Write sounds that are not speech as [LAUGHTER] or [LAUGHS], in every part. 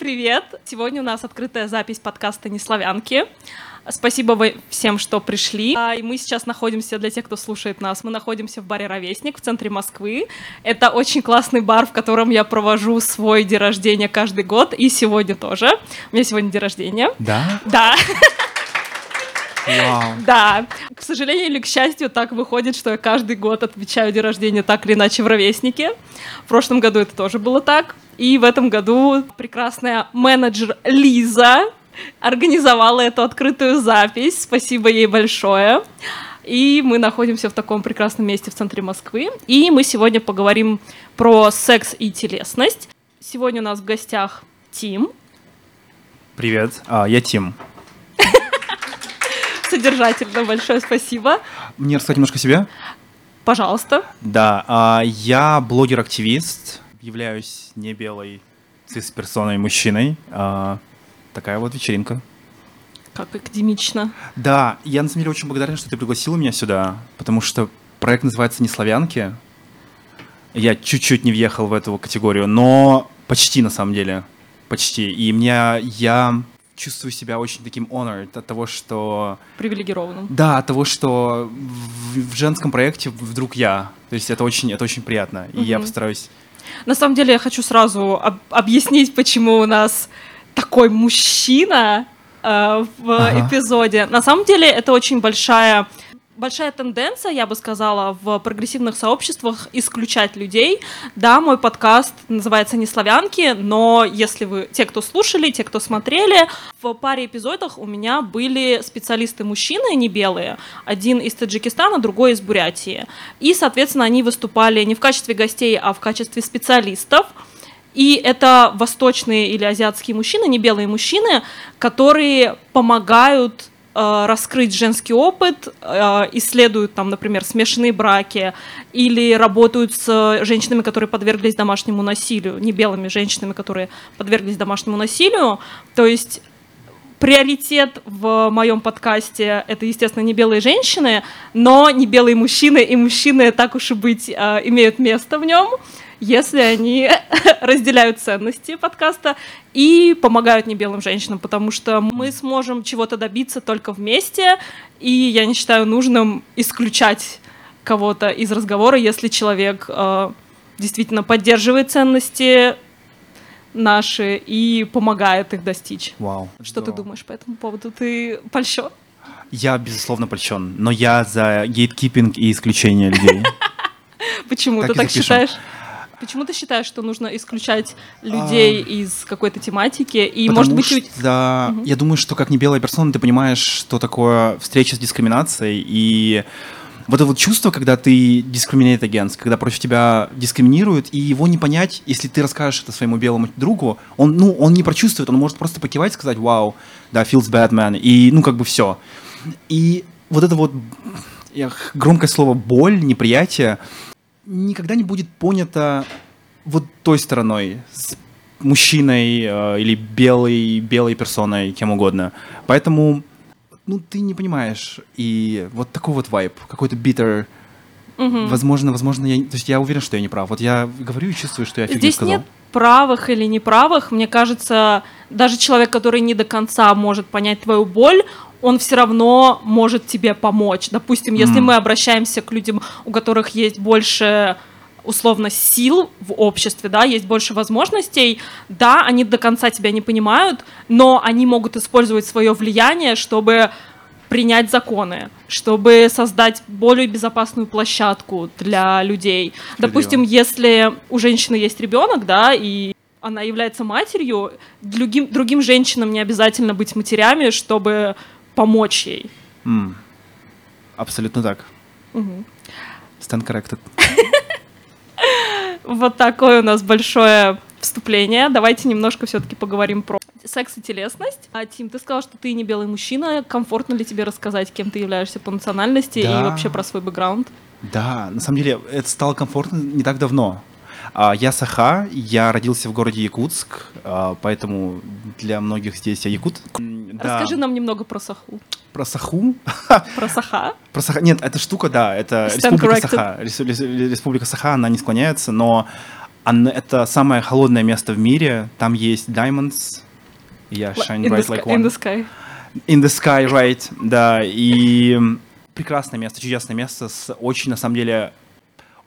привет! Сегодня у нас открытая запись подкаста «Неславянки». Спасибо вы всем, что пришли. А, И мы сейчас находимся, для тех, кто слушает нас, мы находимся в баре «Ровесник» в центре Москвы. Это очень классный бар, в котором я провожу свой день рождения каждый год, и сегодня тоже. У меня сегодня день рождения. Да? Да, Вау. да. К сожалению или к счастью, так выходит, что я каждый год отмечаю день рождения так или иначе в «Ровеснике». В прошлом году это тоже было так. И в этом году прекрасная менеджер Лиза организовала эту открытую запись. Спасибо ей большое. И мы находимся в таком прекрасном месте в центре Москвы. И мы сегодня поговорим про секс и телесность. Сегодня у нас в гостях Тим, Привет, а, я Тим. Содержательно большое спасибо. Мне рассказать немножко о себе? Пожалуйста. Да, а, я блогер-активист, являюсь не белой цис-персоной мужчиной. А, такая вот вечеринка. Как академично. Да, я на самом деле очень благодарен, что ты пригласила меня сюда, потому что проект называется «Не славянки». Я чуть-чуть не въехал в эту категорию, но почти на самом деле. Почти. И мне я чувствую себя очень таким honored от того, что Привилегированным. Да, от того, что в, в женском проекте вдруг я. То есть это очень, это очень приятно. И я Мгм. постараюсь. На самом деле я хочу сразу об- объяснить, почему у нас такой мужчина э, в Ага. эпизоде. На самом деле это очень большая большая тенденция, я бы сказала, в прогрессивных сообществах исключать людей. Да, мой подкаст называется «Не славянки», но если вы, те, кто слушали, те, кто смотрели, в паре эпизодов у меня были специалисты-мужчины, не белые, один из Таджикистана, другой из Бурятии. И, соответственно, они выступали не в качестве гостей, а в качестве специалистов. И это восточные или азиатские мужчины, не белые мужчины, которые помогают раскрыть женский опыт, э, исследуют там, например, смешанные браки или работают с женщинами, которые подверглись домашнему насилию, не белыми женщинами, которые подверглись домашнему насилию. То есть приоритет в моем подкасте это, естественно, не белые женщины, но не белые мужчины, и мужчины, так уж и быть, э, имеют место в нем, если они [LAUGHS] разделяют ценности подкаста и помогают не белым женщинам, потому что мы сможем чего-то добиться только вместе, и я не считаю нужным исключать кого-то из разговора, если человек э, действительно поддерживает ценности наши и помогает их достичь. Вау. Что ты Здорово. думаешь по этому поводу? Ты польщен? Я, безусловно, польщен, но я за гейткипинг и исключение людей. [LAUGHS] Почему ты так считаешь? Почему ты считаешь, что нужно исключать людей из какой-то тематики? И, может быть, что я думаю, что как не белая персона, ты понимаешь, что такое встреча с дискриминацией и вот это вот чувство, когда ты discriminate against, когда против тебя дискриминируют, и его не понять, если ты расскажешь это своему белому другу, он, ну, он не прочувствует, он может просто покивать и сказать, вау, да, feels bad, man, и, ну, как бы все. И вот это вот эх, громкое слово боль, неприятие никогда не будет понято вот той стороной, с мужчиной э, или белой, белой персоной, кем угодно. Поэтому, ну, ты не понимаешь. И вот такой вот вайб, какой-то bitter. Мгм. Возможно, возможно, я... То есть я уверен, что я не прав. Вот я говорю и чувствую, что я фигню Здесь сказал. нет правых или неправых. Мне кажется, даже человек, который не до конца может понять твою боль, он все равно может тебе помочь. Допустим, если М. мы обращаемся к людям, у которых есть больше условно сил в обществе, да, есть больше возможностей, да, они до конца тебя не понимают, но они могут использовать свое влияние, чтобы принять законы, чтобы создать более безопасную площадку для людей. Справедливо. Допустим, если у женщины есть ребенок, да, и она является матерью, другим, другим женщинам не обязательно быть матерями, чтобы помочь ей. М. Абсолютно так. Мгм. Stand corrected. [LAUGHS] Вот такое у нас большое вступление. Давайте немножко все-таки поговорим про секс и телесность. А, Тим, ты сказал, что ты не белый мужчина. Комфортно ли тебе рассказать, кем ты являешься по национальности Да. и вообще про свой бэкграунд? Да, на самом деле это стало комфортно не так давно. А, Я Саха, я родился в городе Якутск, а, поэтому для многих здесь я якут. М, да. Расскажи нам немного про Саху. про Саху. [LAUGHS] Про Саха. Про Саха. Нет, эта штука, да, это Stand Республика corrected. Саха. Рес- рес- Республика Саха, она не склоняется, но Оно- это самое холодное место в мире. Там есть diamonds. Я shine In bright like in one. the sky. In the sky, right, да, и прекрасное место, чудесное место с очень, на самом деле,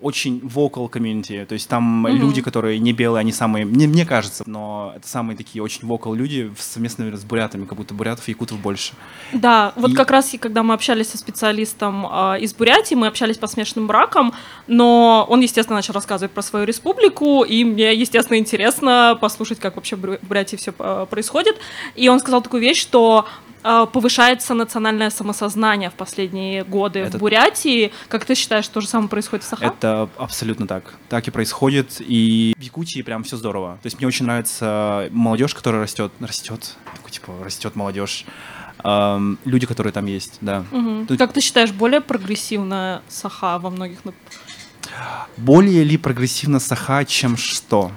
очень vocal community, то есть там Мгм. люди, которые не белые, они самые, мне, мне кажется, но это самые такие очень vocal люди, совместно с бурятами, как будто бурятов и якутов больше. Да, вот И- как раз и когда мы общались со специалистом а, из Бурятии, мы общались по смешанным бракам, но он, естественно, начал рассказывать про свою республику, и мне, естественно, интересно послушать, как вообще в Бурятии все происходит. И он сказал такую вещь, что а, повышается национальное самосознание в последние годы Это- в Бурятии. Как ты считаешь, то же самое происходит в Саха? Это абсолютно так. Так и происходит. И в Якутии прям все здорово. То есть мне очень нравится молодежь, которая растет. Растет. Такой, типа, растет молодежь. Ам, люди, которые там есть, да. Мгм. Тут- Как ты считаешь, более прогрессивная Саха во многих, Более ли прогрессивно Саха, чем что?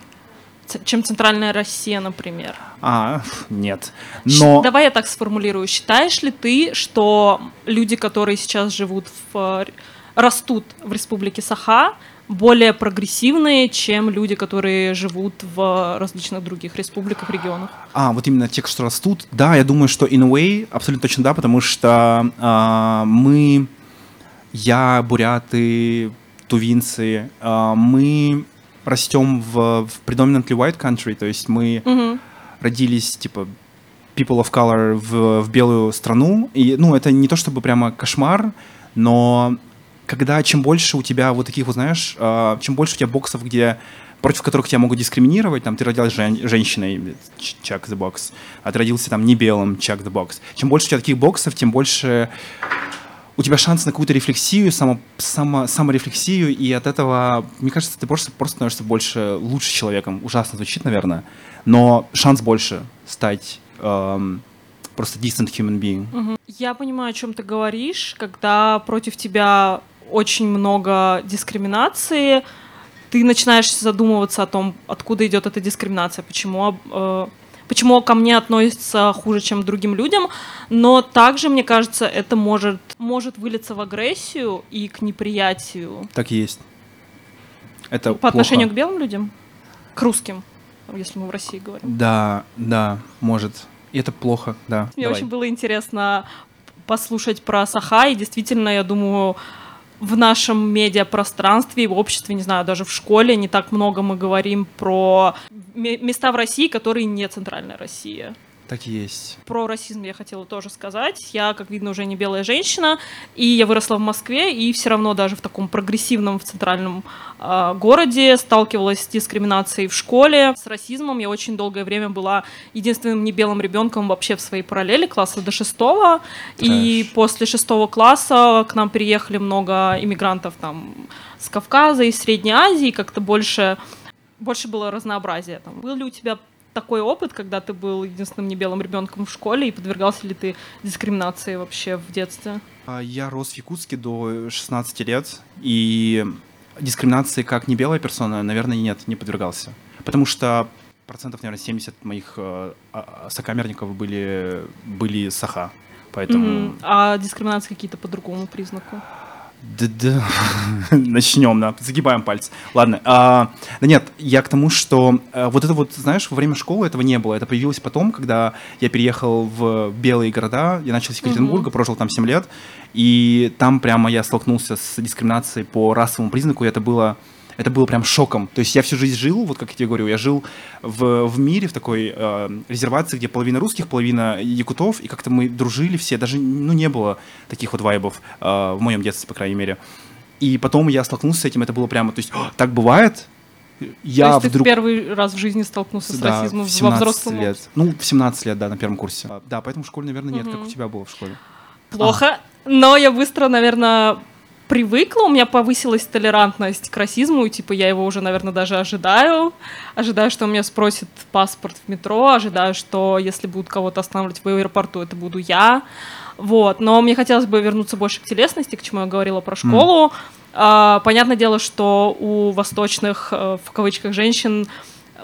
Чем центральная Россия, например? А, нет. Но Давай я так сформулирую. Считаешь ли ты, что люди, которые сейчас живут в... э, растут в республике Саха, более прогрессивные, чем люди, которые живут в различных других республиках, регионах? А, вот именно те, что растут. Да, я думаю, что in a way абсолютно точно да, потому что а, мы, я, буряты, тувинцы, а, мы растем в, в predominantly white country, то есть мы Мгм. родились, типа, people of color в, в белую страну. И, ну, это не то чтобы прямо кошмар, но когда чем больше у тебя вот таких, вот знаешь, а, чем больше у тебя боксов, где против которых тебя могут дискриминировать, там, ты родилась жен- женщиной, check the box, а ты родился там не белым, check the box. Чем больше у тебя таких боксов, тем больше у тебя шанс на какую-то рефлексию, само, само, саморефлексию, и от этого, мне кажется, ты просто, просто становишься больше, лучше человеком. Ужасно звучит, наверное, но шанс больше стать эм, просто decent human being. Мгм. Я понимаю, о чем ты говоришь, когда против тебя очень много дискриминации, ты начинаешь задумываться о том, откуда идет эта дискриминация, почему, э, почему ко мне относятся хуже, чем к другим людям, но также, мне кажется, это может, может вылиться в агрессию и к неприятию Так и есть. Это по отношению к плохо. белым людям, к русским, если мы в России говорим. Да, да, может. И это плохо, да. Мне Давай. очень было интересно послушать про Саха, и действительно, я думаю, в нашем медиапространстве и в обществе, не знаю, даже в школе не так много мы говорим про ме- места в России, которые не центральная Россия. Так и есть. Про расизм я хотела тоже сказать. Я, как видно, уже не белая женщина, и я выросла в Москве, и все равно даже в таком прогрессивном, в центральном а, городе сталкивалась с дискриминацией в школе, с расизмом. Я очень долгое время была единственным не белым ребенком вообще в своей параллели, класса до шестого. И после шестого класса к нам приехали много иммигрантов там с Кавказа и Средней Азии, как-то больше, больше было разнообразия. Там. Был ли у тебя такой опыт, когда ты был единственным небелым ребенком в школе, и подвергался ли ты дискриминации вообще в детстве? А, Я рос в Якутске до 16 лет, и дискриминации как не белая персона, наверное, нет, не подвергался. Потому что процентов, наверное, 70 моих э, а- сокамерников были, были саха. Поэтому... Мгм. А дискриминации какие-то по другому признаку? Да-да. [LAUGHS] Начнем, да. Загибаем пальцы. Ладно. а, да нет, я к тому, что а, вот это вот, знаешь, во время школы этого не было. Это появилось потом, когда я переехал в белые города. Я начал с Екатеринбурга, прожил там 7 лет. И там прямо я столкнулся с дискриминацией по расовому признаку. И это было это было прям шоком. То есть я всю жизнь жил, вот как я тебе говорю, я жил в, в мире, в такой э, резервации, где половина русских, половина якутов, и как-то мы дружили все, даже ну, не было таких вот вайбов э, в моем детстве, по крайней мере. И потом я столкнулся с этим, это было прямо, то есть, «О, так бывает? Я То есть ты вдруг... в первый раз в жизни столкнулся с Да, расизмом в во 17 взрослом лет. Ну, в 17 лет, да, на первом курсе. А, Да, поэтому в школе, наверное, нет, как Мгм. у тебя было в школе. плохо, но я быстро, наверное, привыкла, у меня повысилась толерантность к расизму, и типа я его уже, наверное, даже ожидаю. Ожидаю, что у меня спросят паспорт в метро, ожидаю, что если будут кого-то останавливать в аэропорту, это буду я. Вот, но мне хотелось бы вернуться больше к телесности, к чему я говорила про школу. А, понятное дело, что у восточных, э, в кавычках, женщин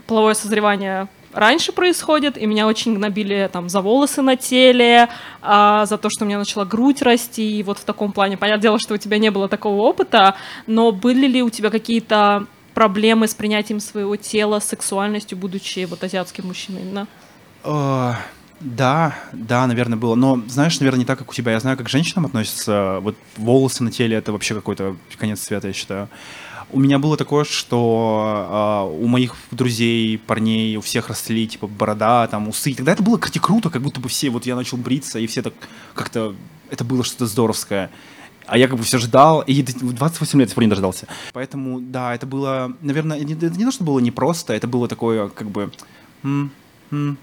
половое созревание раньше происходит, и меня очень гнобили там за волосы на теле, а, за то, что у меня начала грудь расти, и вот в таком плане. Понятное дело, что у тебя не было такого опыта, но были ли у тебя какие-то проблемы с принятием своего тела, сексуальностью, будучи вот азиатским мужчиной именно? Э, Да, да, наверное, было. Но, знаешь, наверное, не так, как у тебя. Я знаю, как к женщинам относятся. Вот волосы на теле — это вообще какой-то конец света, я считаю. У меня было такое, что э, у моих друзей, парней, у всех росли, типа, борода, там, усы. И тогда это было, кстати, круто, как будто бы все, вот я начал бриться, и все так как-то... Это было что-то здоровское. А я как бы все ждал, и в 28 лет я не дождался. Поэтому, да, это было, наверное, не, это не то, что было непросто, это было такое, как бы... м, м.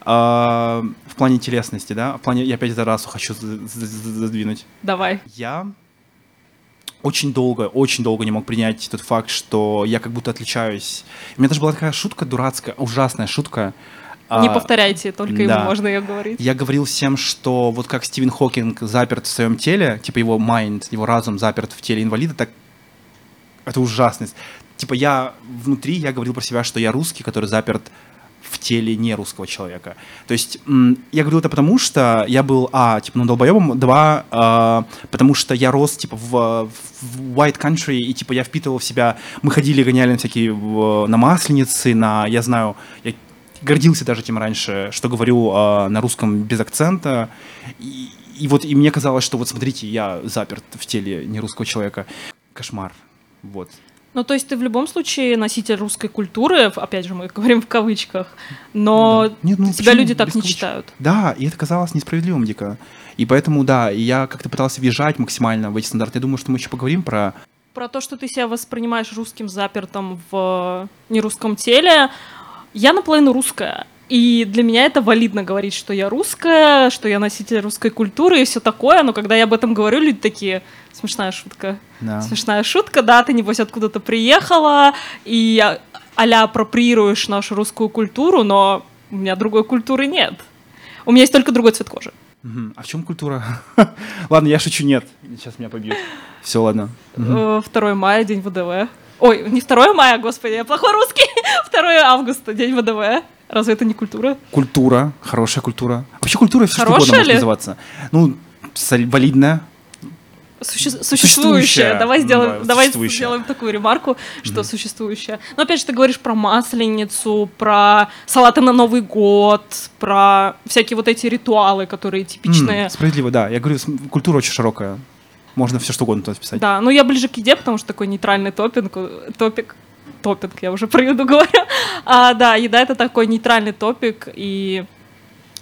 А, в плане телесности, да? В плане, я опять за расу хочу за- за- за- задвинуть. Давай. Я очень долго, очень долго не мог принять тот факт, что я как будто отличаюсь. У меня даже была такая шутка дурацкая, ужасная шутка. Не А, повторяйте, только ему да. можно ее говорить. Я говорил всем, что вот как Стивен Хокинг заперт в своем теле, типа его майнд, его разум заперт в теле инвалида, так это ужасность. Типа я внутри, я говорил про себя, что я русский, который заперт в теле не русского человека. То есть я говорил это потому, что я был, а, типа, ну, долбоебом, два, а, потому что я рос, типа, в, в white country, и, типа, я впитывал в себя, мы ходили, гоняли на всякие, в- на масленицы, на, я знаю, я гордился даже тем раньше, что говорю а, на русском без акцента, и, и вот, и мне казалось, что вот смотрите, я заперт в теле не русского человека. Кошмар. Вот. Ну, то есть ты в любом случае носитель русской культуры, опять же, мы говорим в кавычках, но Да. Нет, ну, тебя люди так не кавычек. считают. Да, и это казалось несправедливым дико. И поэтому, да, я как-то пытался въезжать максимально в эти стандарты. Я думаю, что мы еще поговорим про... Про то, что ты себя воспринимаешь русским запертым в нерусском теле, я наполовину русская. И для меня это валидно говорить, что я русская, что я носитель русской культуры и все такое, но когда я об этом говорю, люди такие, смешная шутка. Да. Смешная шутка, да, ты, небось, откуда-то приехала, и а- а-ля апроприируешь нашу русскую культуру, но у меня другой культуры нет. У меня есть только другой цвет кожи. Мгм. А в чем культура? [LAUGHS] ладно, я шучу, нет. Сейчас меня побьют. Все, ладно. Мгм. Э, 2 мая, день ВДВ. Ой, не 2 мая, господи, я плохой русский. [LAUGHS] 2 августа, день ВДВ. Разве это не культура? Культура, хорошая культура. Вообще культура все что Хорошая угодно может ли? называться. Ну, валидная. Суще- Существующая. существующая. Давай сделаем, Да, давай сделаем такую ремарку, что существующая. Но опять же, ты говоришь про масленицу, про салаты на Новый год, про всякие вот эти ритуалы, которые типичные. М, справедливо, да. Я говорю, культура очень широкая. Можно все что угодно туда вписать. Да, ну я ближе к еде, потому что такой нейтральный топинг, топик, топинг, я уже про еду [LAUGHS] говорю. А, да, еда это такой нейтральный топик, и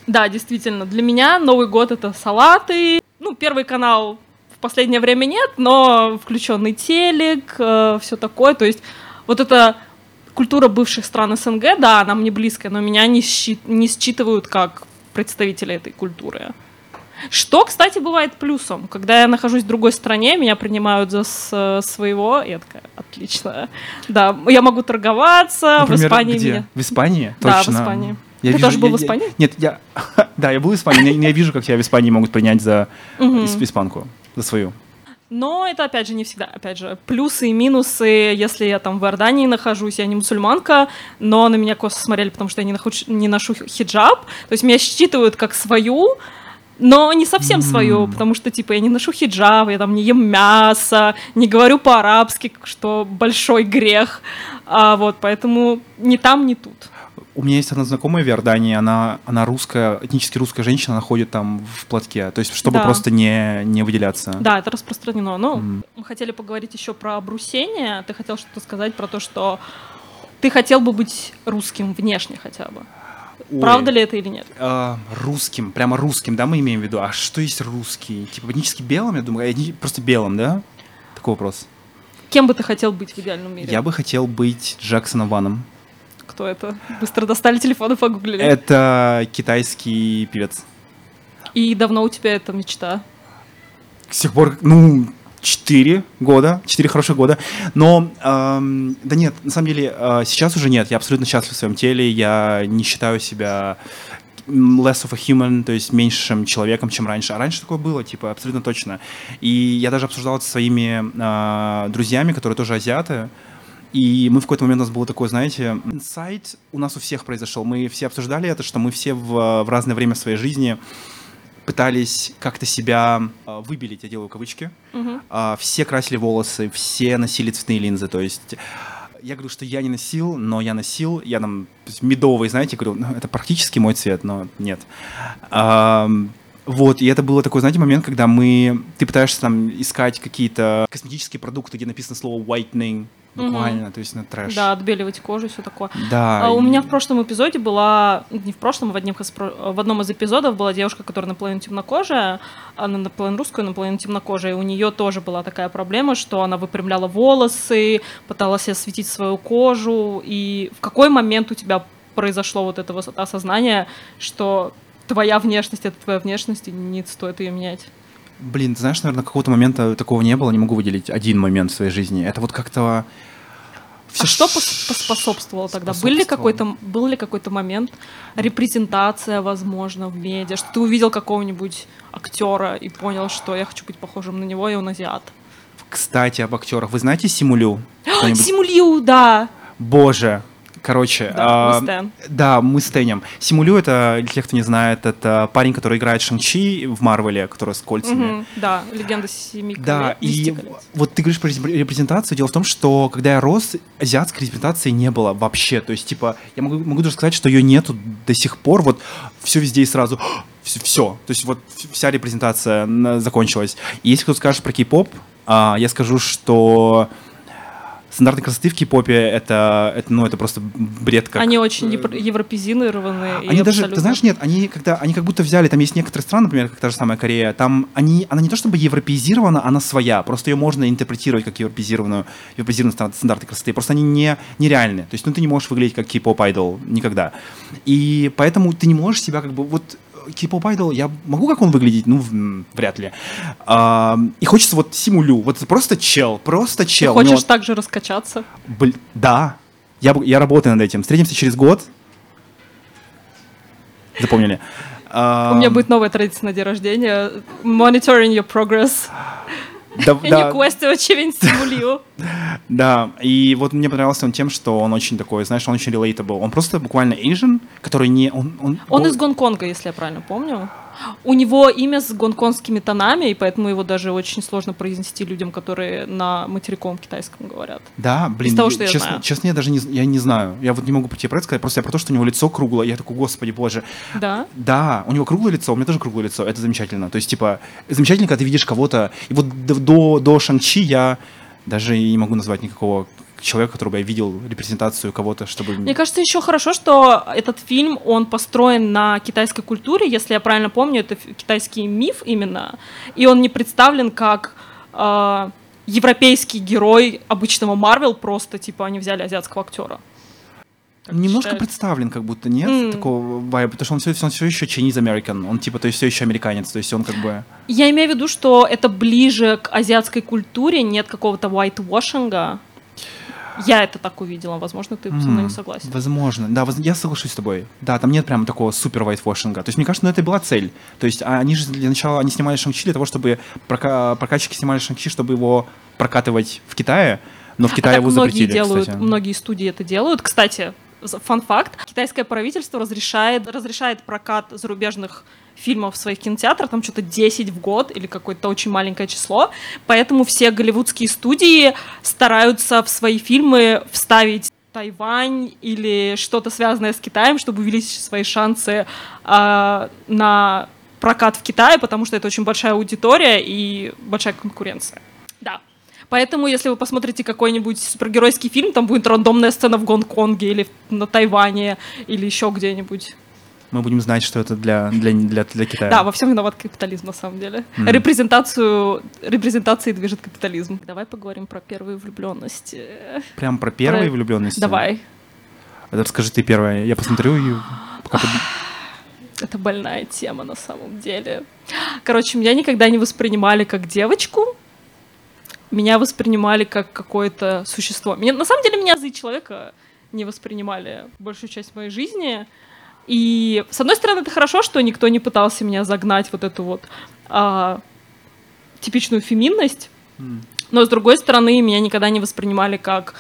да, действительно, для меня Новый год это салаты. Ну, Первый канал в последнее время нет, но включенный телек, все такое. То есть вот эта культура бывших стран СНГ, да, она мне близкая, но меня не, счит- не считывают как представителя этой культуры. Что, кстати, бывает плюсом. Когда я нахожусь в другой стране, меня принимают за своего, и я такая, отлично. Да, я могу торговаться, Например, в Испании где? меня... В Испании? Да, в Точно. Испании. Я Ты вижу- тоже был я- в я- Испании? Нет, я... [LAUGHS] Да, я был в Испании. Я, я вижу, как тебя в Испании могут принять за испанку. За свою. Но это, опять же, не всегда. Опять же, плюсы и минусы, если я там в Иордании нахожусь, я не мусульманка, но на меня косо смотрели, потому что я не, нахуч- не ношу хиджаб. То есть меня считывают как свою, но не совсем свою, М. потому что, типа, я не ношу хиджаб, я там не ем мясо, не говорю по-арабски, что большой грех. А, вот, поэтому ни там, ни тут. У меня есть одна знакомая в Иордании, она, она русская, этнически русская женщина, она ходит там в платке, то есть чтобы Да. просто не, не выделяться. Да, это распространено. Ну, М. мы хотели поговорить еще про обрусение. Ты хотел что-то сказать про то, что ты хотел бы быть русским внешне хотя бы. Ой, Правда ли это или нет? а, русским, прямо русским, да, мы имеем в виду. А что есть русский? Типа этнически белым, я думаю, этни- просто белым, да? Такой вопрос. Кем бы ты хотел быть в идеальном мире? Я бы хотел быть Джексоном Ваном. Кто это? Быстро достали телефон и погуглили. Это китайский певец. И давно у тебя эта мечта? С тех пор, ну, 4 года, 4 хороших года. Но, эм, да нет, на самом деле, э, сейчас уже нет. Я абсолютно счастлив в своем теле. Я не считаю себя less of a human, то есть меньшим человеком, чем раньше. А раньше такое было, типа, абсолютно точно. И я даже обсуждал это со своими э, друзьями, которые тоже азиаты. И мы в какой-то момент у нас было такое, знаете, инсайт у нас у всех произошел. Мы все обсуждали это, что мы все в, в разное время своей жизни пытались как-то себя э, выбелить, я делаю кавычки. Мгм. А, все красили волосы, все носили цветные линзы. То есть я говорю, что я не носил, но я носил, я там медовый, знаете, говорю, ну, это практически мой цвет, но нет. Ам, вот, и это было такой, знаете, момент, когда мы, ты пытаешься там искать какие-то косметические продукты, где написано слово whitening, буквально, то есть на трэш. Да, отбеливать кожу и все такое. Да, А у и- меня в прошлом эпизоде была, не в прошлом, а в, про- в одном из эпизодов была девушка, которая наполовину темнокожая, она наполовину русская, наполовину темнокожая, и у нее тоже была такая проблема, что она выпрямляла волосы, пыталась осветить свою кожу, и в какой момент у тебя произошло вот это вот осознание, что твоя внешность — это твоя внешность, и не стоит ее менять? Блин, ты знаешь, наверное, какого-то момента такого не было, не могу выделить один момент в своей жизни. Это вот как-то... а что пос- поспособствовало тогда? Был ли, какой-то, был ли какой-то момент, репрезентация, возможно, в медиа, что ты увидел какого-нибудь актера и понял, что я хочу быть похожим на него, и он азиат? Кстати, об актерах. Вы знаете Симулю? [GASPS] Симулиу, да! Боже. Короче, Да, а, мы Стэн. да, мы с Тенем. Симулю это, для тех, кто не знает, это парень, который играет Шанг-Чи в Марвеле, который с кольцами. Мгм, да, легенда семи Да, и колец. вот ты говоришь про репре- репрезентацию. Дело в том, что когда я рос, азиатской репрезентации не было вообще. То есть, типа, я могу, могу даже сказать, что ее нету до сих пор. Вот все везде и сразу [GASPS] все. То есть вот вся репрезентация закончилась. И если кто скажет про кей-поп, а, я скажу, что стандарты красоты в кей-попе это, это, ну, это просто бред как... Они очень евро- европезированные. и Они даже, абсолютно- ты знаешь, нет, они когда они как будто взяли, там есть некоторые страны, например, как та же самая Корея, там они, она не то чтобы европеизирована, она своя, просто ее можно интерпретировать как европеизированную, европеизированные стандарты, стандарты красоты, просто они не нереальны, то есть, ну, ты не можешь выглядеть как кей-поп айдол никогда, и поэтому ты не можешь себя как бы вот кей-поп айдол, я могу как он выглядеть? Ну, вряд ли. А, и хочется вот симулю, вот просто чел, просто Ты чел. у него- хочешь так же раскачаться? Бл- да, я, я работаю над этим. Встретимся через год. Запомнили. У меня будет новая традиция на день рождения. Monitoring your progress. Да, [LAUGHS] да, не квесты очень [LAUGHS] симулию. да, и вот мне понравился он тем, что он очень такой, знаешь, он очень relatable. Он просто буквально Asian, который не... Он, он, из Гонконга, если я правильно помню. У него имя с гонконгскими тонами, и поэтому его даже очень сложно произнести людям, которые на материковом китайском говорят. Да, блин, из того, что я честно, знаю. честно, я даже не, я не знаю. Я вот не могу тебе про это сказать, просто я про то, что у него лицо круглое. Я такой, господи, боже. Да? Да, у него круглое лицо, у меня тоже круглое лицо, это замечательно. То есть, типа, замечательно, когда ты видишь кого-то. И вот до, до, до Шанг-Чи я даже и не могу назвать никакого человека, которого я видел репрезентацию кого-то, чтобы... Мне кажется, еще хорошо, что этот фильм, он построен на китайской культуре, если я правильно помню, это китайский миф именно, и он не представлен как э, европейский герой обычного Марвел, просто, типа, они взяли азиатского актера. Как Немножко считаете? представлен, как будто нет М. такого вайба, потому что он все, он все еще Chinese American, он типа, то есть все еще американец, то есть он как бы... Я имею в виду, что это ближе к азиатской культуре, нет какого-то whitewashing. Я это так увидела, возможно, ты со мной не согласен. Возможно, да, я соглашусь с тобой. Да, там нет прям такого супер вайтвошинга. То есть, мне кажется, ну это была цель. То есть, а они же для начала, они снимали Шанг-Чи для того, чтобы прока- прокатчики снимали Шанг-Чи, чтобы его прокатывать в Китае, но в А Китае так его многие запретили, делают, кстати. многие студии это делают. Кстати, фан-факт, китайское правительство разрешает, разрешает прокат зарубежных фильмов в своих кинотеатрах, там что-то 10 в год или какое-то очень маленькое число, поэтому все голливудские студии стараются в свои фильмы вставить Тайвань или что-то связанное с Китаем, чтобы увеличить свои шансы а, на прокат в Китае, потому что это очень большая аудитория и большая конкуренция. Да. Поэтому, если вы посмотрите какой-нибудь супергеройский фильм, там будет рандомная сцена в Гонконге или на Тайване или еще где-нибудь. Мы будем знать, что это для, для, для, для Китая. Да, во всем виноват капитализм на самом деле. Мгм. Репрезентацию, репрезентацией движет капитализм. Давай поговорим про первые влюбленности. Прям про первые Про- влюбленности. Давай. Это расскажи ты первая. Я посмотрю и пока под- [SIGHS] Это больная тема на самом деле. Короче, меня никогда не воспринимали как девочку. Меня воспринимали как какое-то существо. Меня, на самом деле меня за человека не воспринимали большую часть моей жизни. И с одной стороны, это хорошо, что никто не пытался меня загнать вот эту вот а, типичную феминность. М. Но с другой стороны, меня никогда не воспринимали как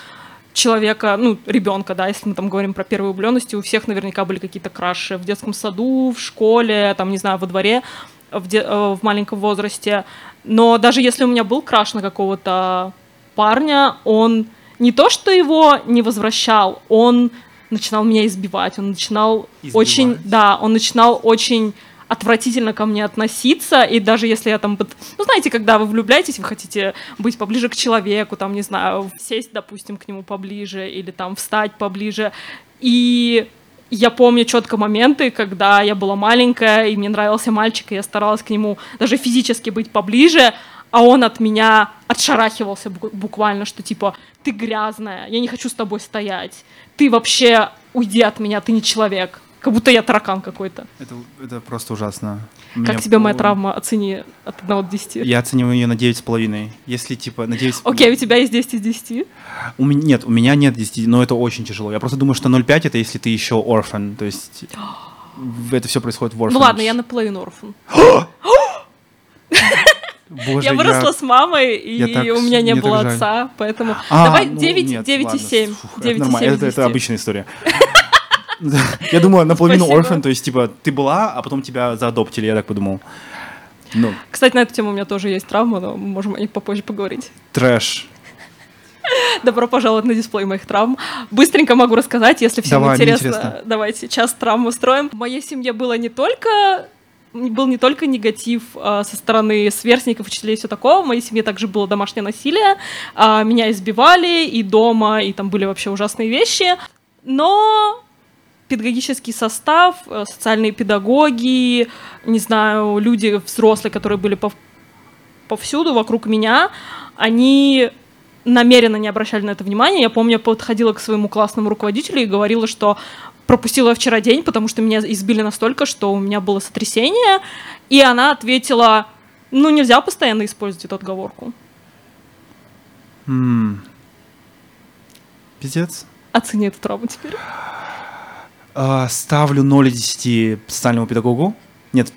человека, ну, ребенка, да, если мы там говорим про первые влюбленности, у всех наверняка были какие-то краши в детском саду, в школе, там, не знаю, во дворе, в, де- э, в маленьком возрасте. Но даже если у меня был краш на какого-то парня, он не то, что его не возвращал, он начинал меня избивать, он начинал Избивать. очень, да, он начинал очень отвратительно ко мне относиться, и даже если я там, ну, знаете, когда вы влюбляетесь, вы хотите быть поближе к человеку, там, не знаю, сесть, допустим, к нему поближе, или там встать поближе, и я помню четко моменты, когда я была маленькая, и мне нравился мальчик, и я старалась к нему даже физически быть поближе, а он от меня отшарахивался бу- буквально, что типа, ты грязная, я не хочу с тобой стоять, ты вообще уйди от меня, ты не человек. Как будто я таракан какой-то. Это, это просто ужасно. Как Меня тебе моя травма? Оцени от 1 до 10. Я оцениваю ее на 9,5. Если, типа, на 9... Окей, у тебя есть 10 из 10? У меня, нет, у меня нет 10, но это очень тяжело. Я просто думаю, что 0,5 это если ты еще орфан, то есть [GASPS] это все происходит в орфан. Ну ладно, я наполовину орфан. [GASPS] [GASPS] [LAUGHS] Боже, я выросла с мамой, и я так у меня не мне было отца, поэтому... А, Давай ну, 9, нет, 9 и ладно, 7. фух, 9 и это, 7 нормально, из это, это 10. обычная история. [LAUGHS] Я думаю, наполовину орфан, то есть, типа, ты была, а потом тебя заадоптили, я так подумал. Ну, Кстати, на эту тему у меня тоже есть травма, но мы можем о них попозже поговорить. трэш. Добро пожаловать на дисплей моих травм. Быстренько могу рассказать, если всем Давай, интересно. интересно. Давайте сейчас травму устроим. В моей семье было не только был не только негатив а, со стороны сверстников, учителей и все такого. В моей семье также было домашнее насилие. А, меня избивали и дома, и там были вообще ужасные вещи. Но педагогический состав, э, социальные педагоги, не знаю, люди взрослые, которые были пов- повсюду вокруг меня, они намеренно не обращали на это внимания. Я помню, я подходила к своему классному руководителю и говорила, что пропустила вчера день, потому что меня избили настолько, что у меня было сотрясение. И она ответила, ну, нельзя постоянно использовать эту отговорку. М. Пиздец. Оцени эту травму теперь. А, Ставлю 0 из 10 социальному педагогу. Нет,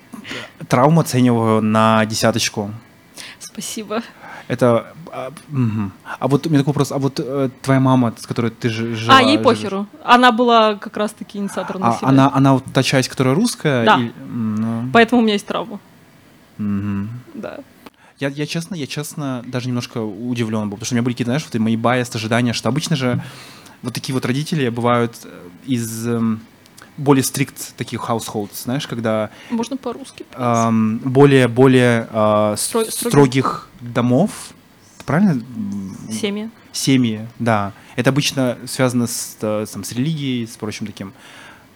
травму оцениваю на десяточку. Спасибо. Это... А. А вот у меня такой вопрос. А вот э, твоя мама, с которой ты жи- жила... а, ей похеру. Она была как раз-таки инициатором А, насилия. она, она вот та часть, которая русская? Да. ну, Поэтому у меня есть травма. Да. Я, я честно, я честно даже немножко удивлен был, потому что у меня были какие-то, знаешь, вот мои байс, ожидания, что обычно же вот такие вот родители бывают э, из эм, более стрикт таких households, знаешь, когда Можно по-русски. эм, более более э, Стро- строгих. строгих домов, правильно? Семьи. Семьи, да. Это обычно связано с, э, там, с религией, с прочим таким.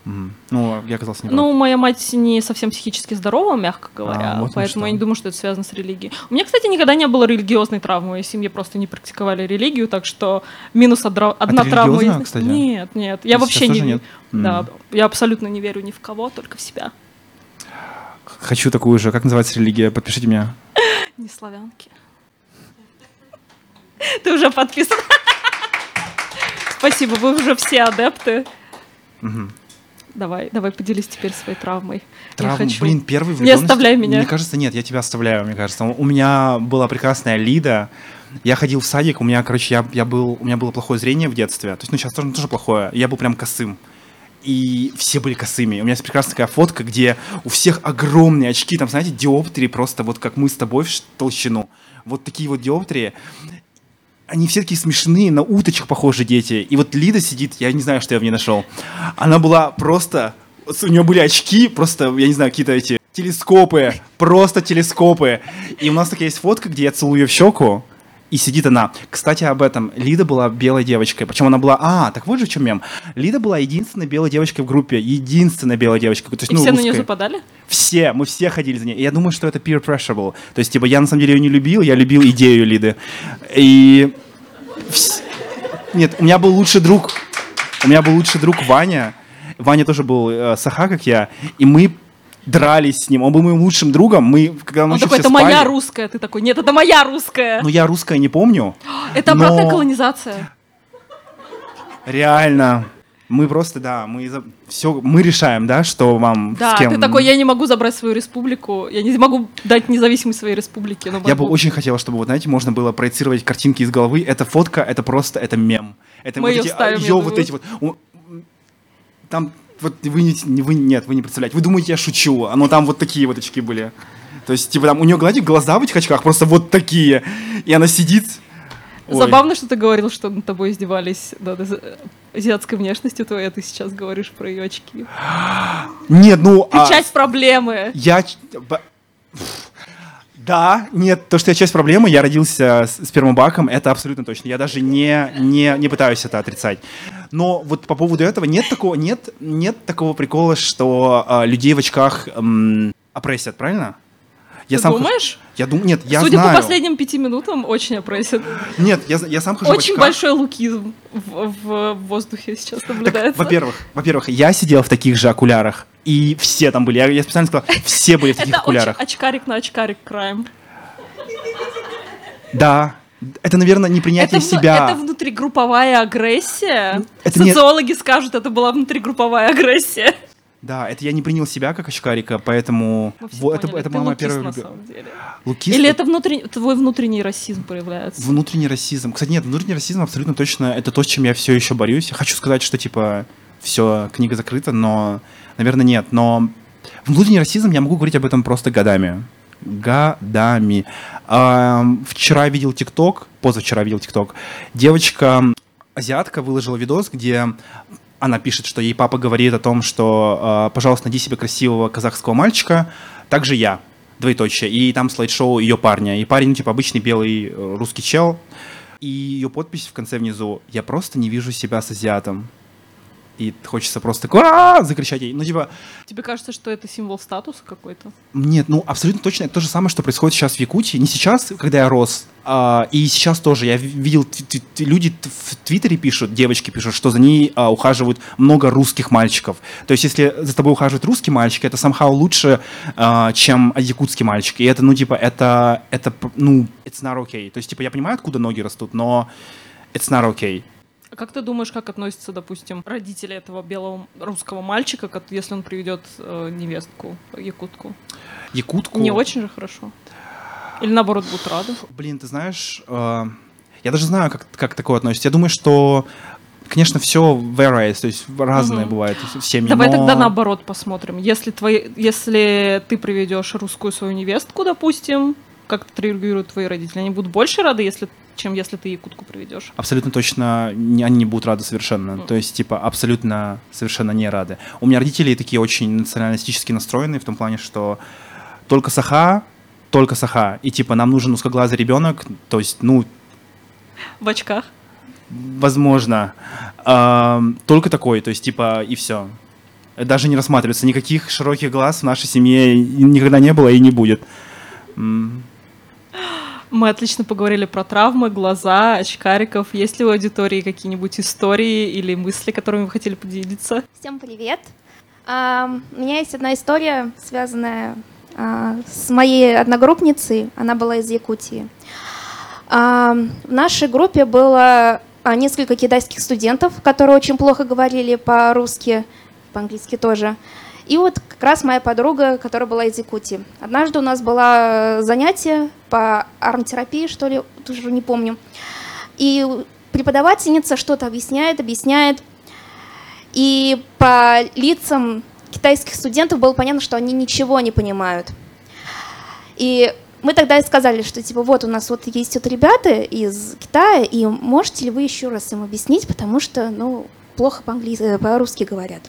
Ну, я оказался не. Ну, моя мать не совсем психически здорова, мягко говоря, А, вот поэтому я не думаю, что это связано с религией. У меня, кстати, никогда не было религиозной травмы. В моей семье просто не практиковали религию, так что минус одра- одна травма. из- кстати? Нет, нет. Я вообще не верю. Да, М. я абсолютно не верю ни в кого, только в себя. Хочу такую же. Как называется религия? Подпишите меня. [LAUGHS] Не славянки. Ты уже подписан. [LAUGHS] Спасибо, вы уже все адепты. Мгм. Давай, давай поделись теперь своей травмой. Я Травма, хочу. блин, первый Не влюбленность- оставляй меня. Мне кажется, нет, я тебя оставляю, мне кажется. У меня была прекрасная Лида. Я ходил в садик, у меня, короче, я, я был, у меня было плохое зрение в детстве. То есть, ну, сейчас тоже, тоже плохое. Я был прям косым. И все были косыми. У меня есть прекрасная такая фотка, где у всех огромные очки, там, знаете, диоптрии просто вот как мы с тобой в толщину. Вот такие вот диоптрии. Они все такие смешные, на уточек похожи дети. И вот Лида сидит, я не знаю, что я в ней нашел. Она была просто... У нее были очки, просто, я не знаю, какие-то эти телескопы, просто телескопы. И у нас такая есть фотка, где я целую ее в щеку, и сидит она. Кстати, об этом. Лида была белой девочкой. Причем она была... А, так вот же в чем мем. Лида была единственной белой девочкой в группе. Единственная белая девочка. То есть, И ну, все на нее русская. западали? Все, мы все ходили за ней. И я думаю, что это peer pressure был. То есть, типа, я на самом деле ее не любил, я любил идею Лиды. И... Нет, у меня был лучший друг. У меня был лучший друг Ваня. Ваня тоже был э, саха, как я. И мы дрались с ним. Он был моим лучшим другом. Мы, когда Он ночью такой, все это моя спали- русская. Ты такой, нет, это моя русская. Ну, я русское не помню. [GASPS] это но- обратная колонизация. Реально. Мы просто, да, мы все, мы решаем, да, что вам Да, с кем. ты такой, я не могу забрать свою республику, я не могу дать независимость своей республике. но Я бы очень хотел, чтобы, вот, знаете, можно было проецировать картинки из головы. Эта фотка, это просто, это мем. Это Мы вот её эти, вставим, я её вот думаю. эти вот. Там, вот вы, не, вы, нет, вы не представляете. Вы думаете, я шучу, а но там вот такие вот очки были. То есть, типа, там у нее, гладик, глаза в этих очках просто вот такие. И она сидит. Ой. Забавно, что ты говорил, что над тобой издевались над аз- азиатской внешностью твоей, а ты сейчас говоришь про ее очки. [GASPS] Нет, ну... Ты а, часть проблемы. Я... Да, нет, то, что я часть проблемы, я родился с спермобаком, это абсолютно точно. Я даже не, не, не пытаюсь это отрицать. Но вот по поводу этого нет такого, нет, нет такого прикола, что а, людей в очках м, опрессят, правильно? Я Ты сам хожу- думаешь? Я думаю, нет, я Судя знаю. по последним пяти минутам, очень опрессит. Нет, я, я сам хожу в Очень очках. большой лукизм в, в воздухе сейчас Так, наблюдается. во-первых, во-первых, я сидел в таких же окулярах, и все там были. Я, я специально сказал, все были в таких Это окулярах. очкарик на очкарик крайм. Да, это, наверное, непринятие Это, себя. это внутригрупповая агрессия. Это не- Социологи скажут, это была внутригрупповая агрессия. Да, это я не принял себя как очкарика, поэтому Мы все вот это, поняли, это ты была моя первая любовь. Лукист Или это внутренний, твой внутренний расизм проявляется? внутренний расизм. Кстати, нет, внутренний расизм абсолютно точно это то, с чем я все еще борюсь. Я хочу сказать, что типа все, книга закрыта, но, наверное, нет. Но внутренний расизм я могу говорить об этом просто годами. Годами. Ам, вчера видел ТикТок, позавчера видел ТикТок. Девочка азиатка выложила видос, где она пишет, что ей папа говорит о том, что, э, пожалуйста, найди себе красивого казахского мальчика, также я, двоеточие. И там слайд-шоу ее парня. И парень, типа, обычный белый э, русский чел. И ее подпись в конце внизу «Я просто не вижу себя с азиатом». И хочется просто такой закричать ей. Ну, типа, Тебе кажется, что это символ статуса какой-то? нет, ну абсолютно точно это то же самое, что происходит сейчас в Якутии. Не сейчас, когда я рос, а, и сейчас тоже. Я ви- видел, люди в Твиттере пишут, девочки пишут, что за ней а, ухаживают много русских мальчиков. То есть, если за тобой ухаживает русский мальчик, это somehow лучше, а, чем якутский мальчик. И это, ну, типа, это, это, ну, it's not okay. То есть, типа, я понимаю, откуда ноги растут, но it's not okay. А как ты думаешь, как относятся, допустим, родители этого белого русского мальчика, если он приведет э, невестку якутку? Якутку... Не очень же хорошо. Или наоборот будут рады? Блин, ты знаешь, э, я даже знаю, как, как такое относится. Я думаю, что, конечно, все varies, то есть разное Мгм. бывает в семье. Давай но- тогда наоборот посмотрим. Если, твои, если ты приведешь русскую свою невестку, допустим, как это реагируют твои родители? Они будут больше рады, если, чем если ты якутку приведешь? Абсолютно точно они не будут рады совершенно. Мгм. То есть, типа, абсолютно совершенно не рады. У меня родители такие очень националистически настроенные в том плане, что только саха, только саха. И, типа, нам нужен узкоглазый ребенок. То есть, ну, В очках? возможно, ам, только такой. То есть, типа, и все. Даже не рассматривается. Никаких широких глаз в нашей семье никогда не было и не будет. М. Мы отлично поговорили про травмы, глаза, очкариков. Есть ли у аудитории какие-нибудь истории или мысли, которыми вы хотели поделиться? Всем привет. А, У меня есть одна история, связанная а, с моей одногруппницей. Она была из Якутии. А, В нашей группе было а, несколько китайских студентов, которые очень плохо говорили по-русски, по-английски тоже. И вот как раз моя подруга, которая была из Якутии. Однажды у нас было занятие по арт-терапии, что ли, тоже не помню. И преподавательница что-то объясняет, объясняет. И по лицам китайских студентов было понятно, что они ничего не понимают. И мы тогда и сказали, что типа вот у нас вот есть вот ребята из Китая, и можете ли вы еще раз им объяснить, потому что, ну, плохо по-английски, э, по-русски говорят.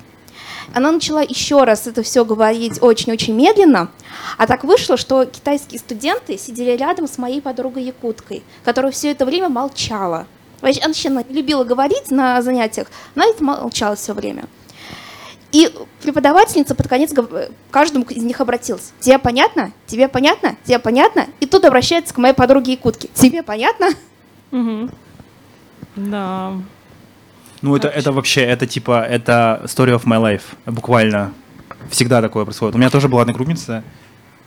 Она начала еще раз это все говорить очень-очень медленно, а так вышло, что китайские студенты сидели рядом с моей подругой Якуткой, которая все это время молчала. Она вообще любила говорить на занятиях, но это молчала все время. И преподавательница под конец к каждому из них обратилась. Тебе понятно? Тебе понятно? Тебе понятно? И тут обращается к моей подруге Якутке. Тебе понятно? Мгм. Да. Ну, это, это вообще, это типа, это story of my life. Буквально. Всегда такое происходит. У меня тоже была одногруппница,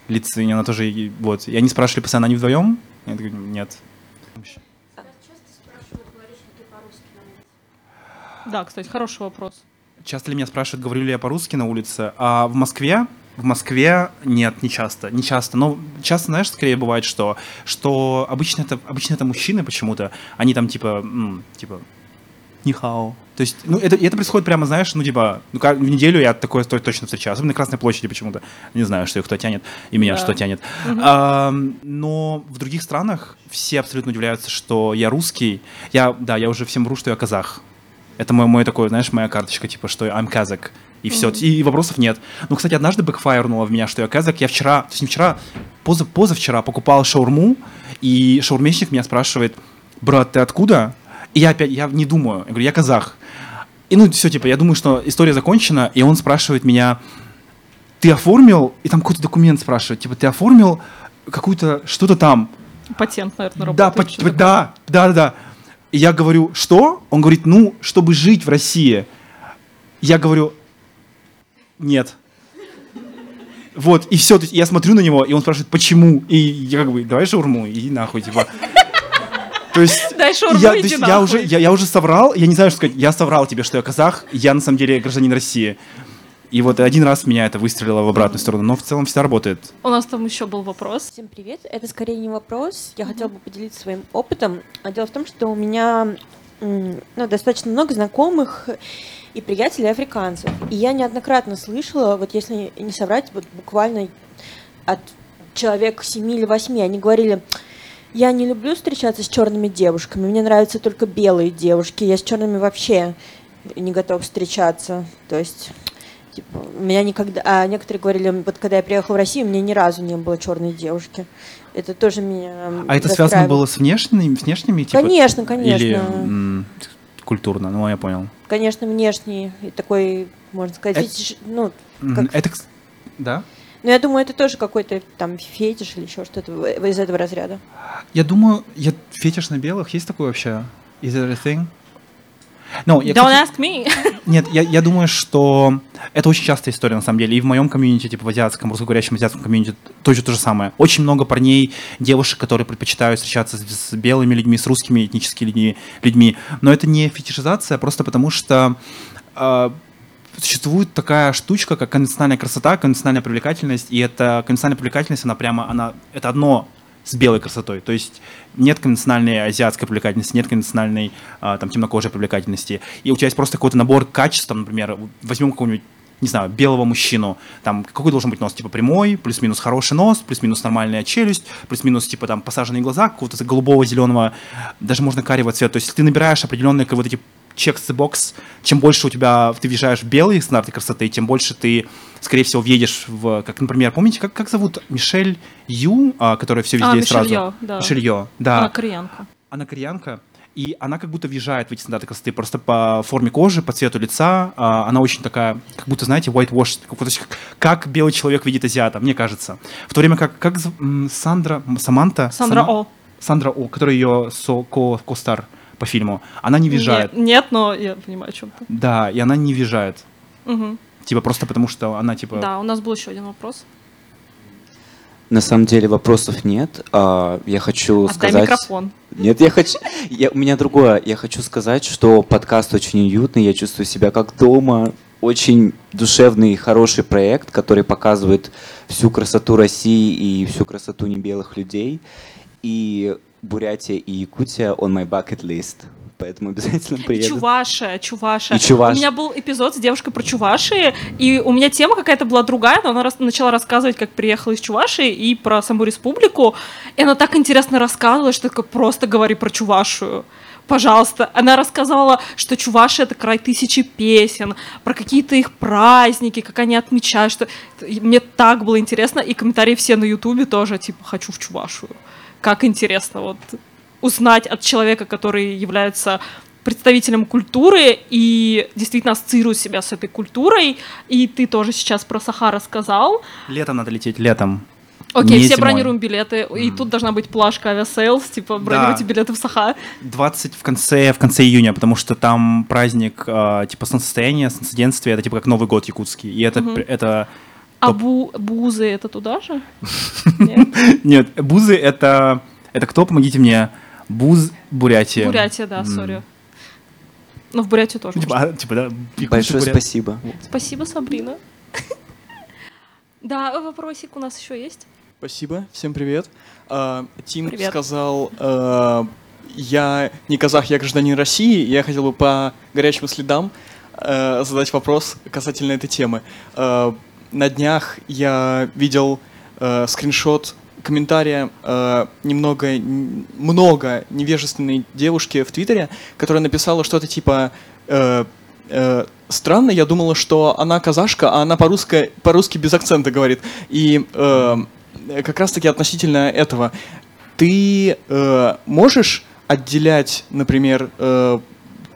Лицинь, она тоже, и- вот. И они спрашивали постоянно, они вдвоем? Я такой, нет. Да, кстати, хороший вопрос. Часто ли меня спрашивают, говорю ли я по-русски на улице? А в Москве? В Москве нет, не часто, не часто. Но часто, знаешь, скорее бывает, что, что обычно это, обычно это мужчины почему-то, они там типа, м, типа, нихао. То есть, ну, это, это происходит прямо, знаешь, ну, типа, ну, как, в неделю я такое то- точно встречаю, особенно на Красной площади почему-то. Не знаю, что их кто тянет, и меня Да. что тянет. А, но в других странах все абсолютно удивляются, что я русский. Я, да, я уже всем вру, что я казах. Это мой, мой такой, знаешь, моя карточка, типа, что I'm казак. И все, и, вопросов нет. Ну, кстати, однажды бэкфайрнуло в меня, что я казак. Я вчера, то есть не вчера, поза, позавчера покупал шаурму, и шаурмечник меня спрашивает, брат, ты откуда? И я опять, я не думаю, я говорю, я казах. И ну все, типа, я думаю, что история закончена, и он спрашивает меня, ты оформил, и там какой-то документ спрашивает, типа, ты оформил какую-то, что-то там. Патент, наверное, Да, работает. по- что-то да, да, да, да. И я говорю, что? Он говорит, ну, чтобы жить в России. Я говорю, нет. Вот, и все, я смотрю на него, и он спрашивает, почему? И я как бы, давай шаурму, иди нахуй, типа. То есть, [LAUGHS] шаурму, я, то есть я, уже, я, я уже соврал, я не знаю, что сказать, я соврал тебе, что я казах, я на самом деле гражданин России. И вот один раз меня это выстрелило в обратную сторону, но в целом всегда работает. У нас там еще был вопрос. Всем привет. Это скорее не вопрос. Я хотела бы поделиться своим опытом. А дело в том, что у меня ну, достаточно много знакомых и приятелей африканцев. И я неоднократно слышала, вот если не соврать, вот буквально от человек 7 или 8, они говорили, я не люблю встречаться с черными девушками, мне нравятся только белые девушки, я с черными вообще не готов встречаться. То есть Типа, у меня никогда... А некоторые говорили, вот когда я приехала в Россию, у меня ни разу не было черной девушки. Это тоже меня А это связано было с внешними, внешними типа? Конечно, конечно. Или м, культурно, ну я понял. Конечно, внешний и такой, можно сказать, Это- ну. Как- Это, да? Но я думаю, это тоже какой-то там фетиш или еще что-то из этого разряда. Я думаю, я фетиш на белых, есть такой вообще? Is it a thing? Ну, я, Don't кстати, ask me. [LAUGHS] Нет, я, я думаю, что это очень частая история, на самом деле. И в моем комьюнити, типа в азиатском, русскоговорящем азиатском комьюнити, тоже то же самое. Очень много парней, девушек, которые предпочитают встречаться с, с белыми людьми, с русскими этническими людьми, людьми. Но это не фетишизация, просто потому что э, существует такая штучка, как конвенциональная красота, конвенциональная привлекательность, и эта конвенциональная привлекательность, она прямо, она, это одно с белой красотой. То есть нет конвенциональной азиатской привлекательности, нет конвенциональной а, там темнокожей привлекательности. И у тебя есть просто какой-то набор качеств, там, например, возьмем какого-нибудь не знаю, белого мужчину, там, какой должен быть нос, типа, прямой, плюс-минус хороший нос, плюс-минус нормальная челюсть, плюс-минус, типа, там, посаженные глаза, какого-то голубого, зеленого, даже можно карего цвета. То есть ты набираешь определенные как вот эти чек the box, чем больше у тебя, ты въезжаешь в белые стандарты красоты, тем больше ты, скорее всего, въедешь в, как, например, помните, как, как зовут Мишель Ю, а, которая все везде А, Мишель сразу? Йо, да. Мишель Йо, да. Она кореянка. Она кореянка, и она как будто въезжает в эти стандарты красоты просто по форме кожи, по цвету лица. а, Она очень такая, как будто, знаете, whitewash, как, вот, как, белый человек видит азиата, мне кажется. В то время как, как Сандра, Саманта? Сандра Сама- О. Сандра О, которая ее со, ко, костар по фильму, она не въезжает. Нет, нет, но я понимаю, о чем ты. Да, и она не въезжает. Мгм. Типа просто потому, что она типа... Да, у нас был еще один вопрос. На самом деле вопросов нет. А, Я хочу Отдай сказать... микрофон. Нет, я хочу... Я, у меня другое. Я хочу сказать, что подкаст очень уютный, я чувствую себя как дома. Очень душевный и хороший проект, который показывает всю красоту России и всю красоту небелых людей. И Бурятия и Якутия on my bucket list. Поэтому [LAUGHS] обязательно И приеду. Чувашия, Чувашия. И Чуваш- У меня был эпизод с девушкой про Чувашии, и у меня тема какая-то была другая, но она рас- начала рассказывать, как приехала из Чувашии и про саму республику. И она так интересно рассказывала, что такое просто говори про Чувашию. Пожалуйста. Она рассказала, что Чувашия — это край тысячи песен, про какие-то их праздники, как они отмечают, что... и Мне так было интересно, и комментарии все на Ютубе тоже, типа, хочу в Чувашию. Как интересно, вот узнать от человека, который является представителем культуры и действительно ассоциирует себя с этой культурой. И ты тоже сейчас про Саха рассказал. Летом надо лететь, летом. Окей, Не все зимой. бронируем билеты. И тут должна быть плашка Aviasales, типа бронируйте билеты в Саха. 20 в конце, в конце июня, потому что там праздник э, типа солнцестояния, солнцеденствия, это типа как Новый год якутский. И это, пр- это А бу- бузы это туда же? [LAUGHS] Нет? Нет, Бузы это... Это кто, помогите мне? Буз Бурятия. Бурятия, да, sorry. Ну, в Бурятию тоже. Типа, можно. а, типа, да. Большое Буря- спасибо. Спасибо, Сабрина. [LAUGHS] Да, вопросик у нас еще есть. Спасибо, всем привет. А, Тим Привет. сказал, э, я не казах, я гражданин России, я хотел бы по горячим следам э, задать вопрос касательно этой темы. На днях я видел э, скриншот комментария э, немного, много невежественной девушки в Твиттере, которая написала что-то типа э, э, странно, я думала, что она казашка, а она по-русски, по-русски без акцента говорит. И э, как раз-таки относительно этого, ты э, можешь отделять, например, э,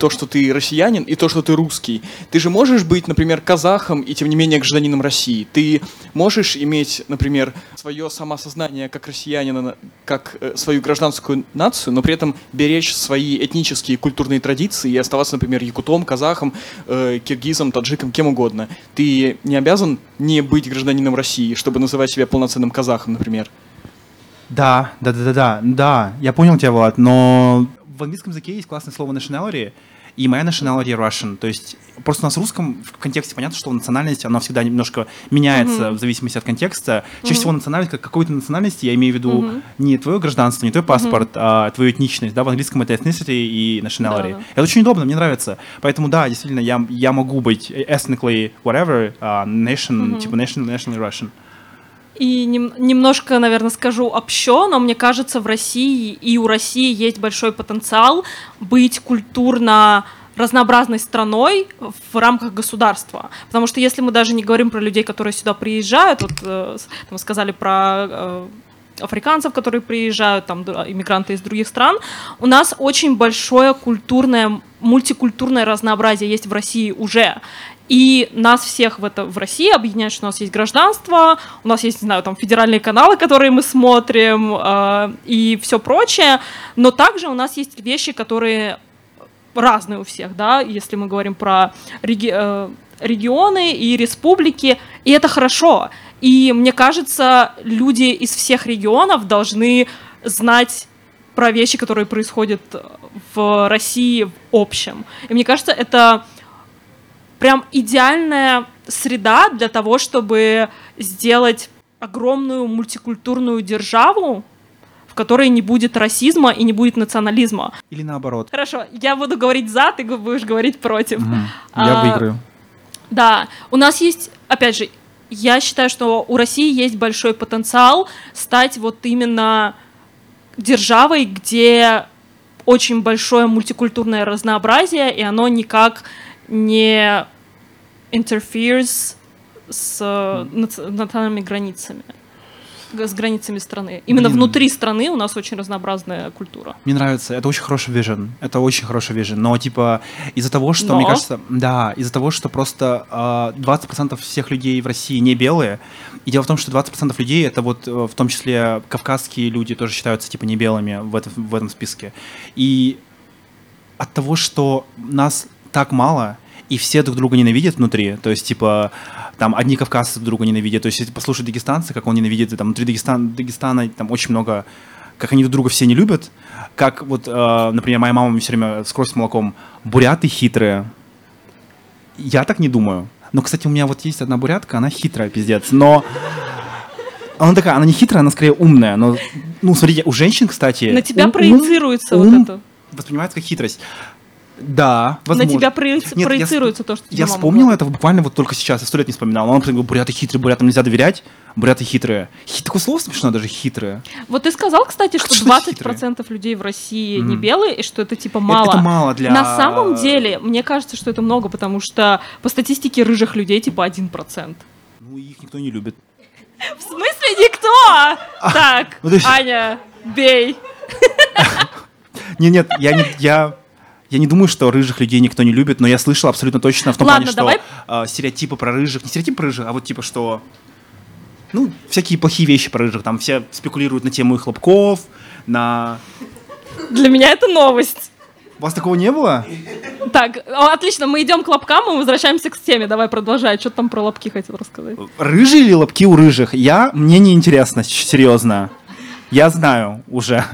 то, что ты россиянин, и то, что ты русский. Ты же можешь быть, например, казахом и, тем не менее, гражданином России. Ты можешь иметь, например, свое самосознание как россиянина, на- как э, свою гражданскую нацию, но при этом беречь свои этнические и культурные традиции и оставаться, например, якутом, казахом, э, киргизом, таджиком, кем угодно. Ты не обязан не быть гражданином России, чтобы называть себя полноценным казахом, например. Да, да, да, да, да, да, я понял тебя, Влад, но в английском языке есть классное слово nationality, и моя nationality Russian, то есть просто у нас в русском в контексте понятно, что национальность, она всегда немножко меняется в зависимости от контекста. Чаще всего национальность, как какой-то национальности, я имею в виду не твое гражданство, не твой паспорт, а твою этничность, да, в английском это ethnicity и nationality. Да-да. Это очень удобно, мне нравится. Поэтому, да, действительно, я, я могу быть ethnically whatever, а, nation, типа national, nationally Russian. И нем- немножко, наверное, скажу общо, но мне кажется, в России и у России есть большой потенциал быть культурно разнообразной страной в рамках государства. Потому что если мы даже не говорим про людей, которые сюда приезжают, вот э, там сказали про э, африканцев, которые приезжают, там, иммигранты из других стран, у нас очень большое культурное, мультикультурное разнообразие есть в России уже. И нас всех в, это, в России объединяет, что у нас есть гражданство, у нас есть, не знаю, там федеральные каналы, которые мы смотрим, э, и все прочее. Но также у нас есть вещи, которые разные у всех, да, если мы говорим про реги- э, регионы и республики, и это хорошо. И мне кажется, люди из всех регионов должны знать про вещи, которые происходят в России в общем. И мне кажется, это прям идеальная среда для того, чтобы сделать огромную мультикультурную державу, в которой не будет расизма и не будет национализма. Или наоборот. Хорошо, я буду говорить за, ты будешь говорить против. Мгм. Я А, выиграю. Да, у нас есть, опять же, я считаю, что у России есть большой потенциал стать вот именно державой, где очень большое мультикультурное разнообразие, и оно никак не interferes с э, наци- национальными границами, с границами страны. Именно Блин. внутри страны у нас очень разнообразная культура. Мне нравится, это очень хороший вижен, это очень хороший вижен, но типа из-за того, что, мне Но? кажется, да, из-за того, что просто а, 20% всех людей в России не белые, и дело в том, что 20% людей, это вот э, в том числе кавказские люди тоже считаются типа не белыми в этом, в этом списке, и от того, что нас так мало, и все друг друга ненавидят внутри, то есть, типа, там, одни кавказцы друг друга ненавидят, то есть, если послушать дагестанцы, как он ненавидит, там, внутри Дагестан, Дагестана там очень много, как они друг друга все не любят, как вот, э, например, моя мама мне все время с кровью с молоком, буряты хитрые. Я так не думаю. Но, кстати, у меня вот есть одна бурятка, она хитрая, пиздец, но... Она такая, она не хитрая, она скорее умная, но, ну, смотрите, у женщин, кстати... На тебя ум- ум- проецируется ум вот это. воспринимается как хитрость. Да, возможно. На тебя проеци- Нет, я проецируется вспом- то, что Я вспомнил говорит. это буквально вот только сейчас, я сто лет не вспоминал. Он говорит, буряты хитрые, бурятам нельзя доверять, буряты хитрые. Хи- Такое слово смешно даже, хитрые. Вот ты сказал, кстати, что Что 20% людей в России не Мгм. белые, и что это типа Это- мало. Это, мало для... На самом деле, мне кажется, что это много, потому что по статистике рыжих людей типа 1%. Ну, их никто не любит. В смысле никто? [LAUGHS] Так, Аня, бей. [LAUGHS] Нет, нет, я не... Я... Я не думаю, что рыжих людей никто не любит, но я слышал абсолютно точно в том Ладно, плане, что давай- а, стереотипы про рыжих, не стереотипы про рыжих, а вот типа что, ну, всякие плохие вещи про рыжих, там все спекулируют на тему их хлопков, на... Для меня это новость. У вас такого не было? Так, отлично, мы идем к лобкам, мы возвращаемся к теме. Давай продолжай. Что ты там про лобки хотел рассказать? Рыжие или лобки у рыжих? Я, мне не интересно, серьезно. Я знаю уже.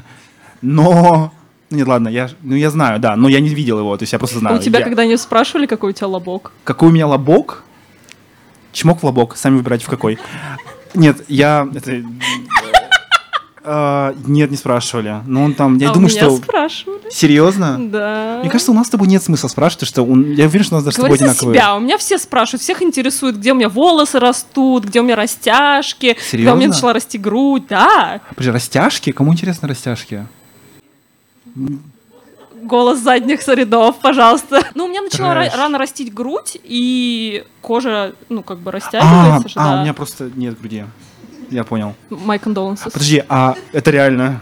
Но... Ну, нет, ладно, я, ну, я знаю, да, но я не видел его, то есть я просто знаю. у тебя Я- когда-нибудь спрашивали, какой у тебя лобок? Какой у меня лобок? Чмок в лобок, сами выбирайте в какой. Нет, я... это- А, нет, не спрашивали. Но он там, я а у думаю, меня что... спрашивали. Серьезно? Да. Мне кажется, у нас с тобой нет смысла спрашивать, потому что он- я уверен, что у нас даже с тобой Говори одинаковые. себя. У меня все спрашивают, всех интересует, где у меня волосы растут, где у меня растяжки, когда у Серьезно? меня начала расти грудь. Да. Подожди, растяжки? Кому интересны растяжки? Голос задних рядов, пожалуйста. Ну, у меня начала ра- рано растить грудь, и кожа, ну, как бы А, растягивается же, а, да. у меня просто нет груди. Я понял. My condolences. Подожди, а это реально?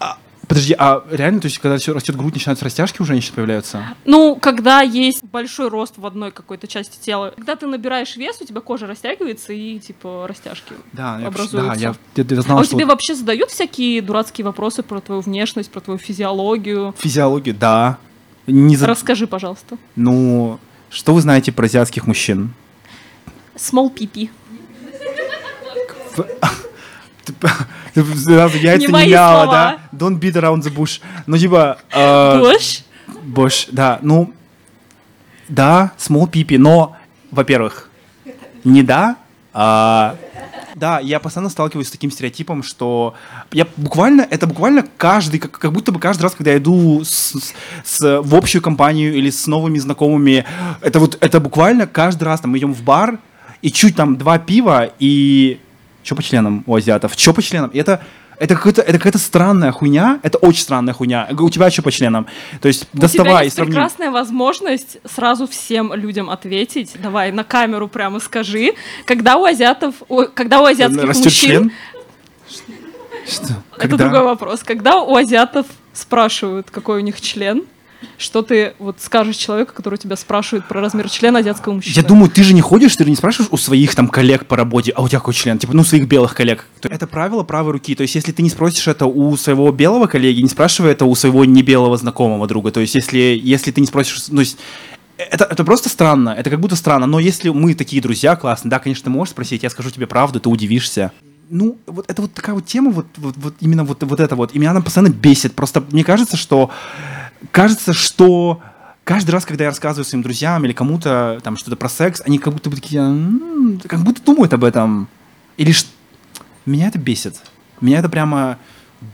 А, подожди, а реально, то есть, когда все растет грудь, начинаются растяжки у женщин появляются? Ну, когда есть большой рост в одной какой-то части тела, когда ты набираешь вес, у тебя кожа растягивается и, типа, растяжки. Да, Образуются. да, я, я- я знал, а что вот вообще задают всякие дурацкие вопросы про твою внешность, про твою физиологию? физиология, да. Не за- Расскажи, пожалуйста. Ну, что вы знаете про азиатских мужчин? Small пипи. [LAUGHS] Сразу яйца Не не, мои мяла, слова. да? Don't beat around the bush. Ну, типа... э, Гош? Бош, да, ну, да, small пипи, но, во-первых, не да, а, да, я постоянно сталкиваюсь с таким стереотипом, что я буквально, это буквально каждый, как, как будто бы каждый раз, когда я иду с, с- с- в общую компанию или с новыми знакомыми, это вот, это буквально каждый раз, там, мы идем в бар, и чуть там два пива, и что по членам у азиатов, что по членам, и это, это какая-то, это какая-то странная хуйня, это очень странная хуйня. У тебя что по членам? То есть У тебя доставай и есть сравни. прекрасная возможность сразу всем людям ответить. Давай на камеру прямо скажи, когда у азиатов, у- когда у азиатских Растет мужчин, член? Что? это Когда? другой вопрос, когда у азиатов спрашивают, какой у них член, что ты вот скажешь человеку, который тебя спрашивает про размер члена азиатского мужчины? Я думаю, ты же не ходишь, ты же не спрашиваешь у своих там коллег по работе, а у тебя какой член? Типа, ну, своих белых коллег. То Это правило правой руки. То есть, если ты не спросишь это у своего белого коллеги, не спрашивай это у своего небелого знакомого друга. То есть, если, если ты не спросишь... Ну, то есть, это, это просто странно, это как будто странно, но если мы такие друзья классные, да, конечно, ты можешь спросить, я скажу тебе правду, ты удивишься. Ну, вот это вот такая вот тема, вот, вот, вот именно вот, вот это вот, и меня она постоянно бесит. Просто мне кажется, что кажется, что каждый раз, когда я рассказываю своим друзьям или кому-то там что-то про секс, они как будто бы такие, «М, как будто думают об этом. Или ш- меня это бесит. Меня это прямо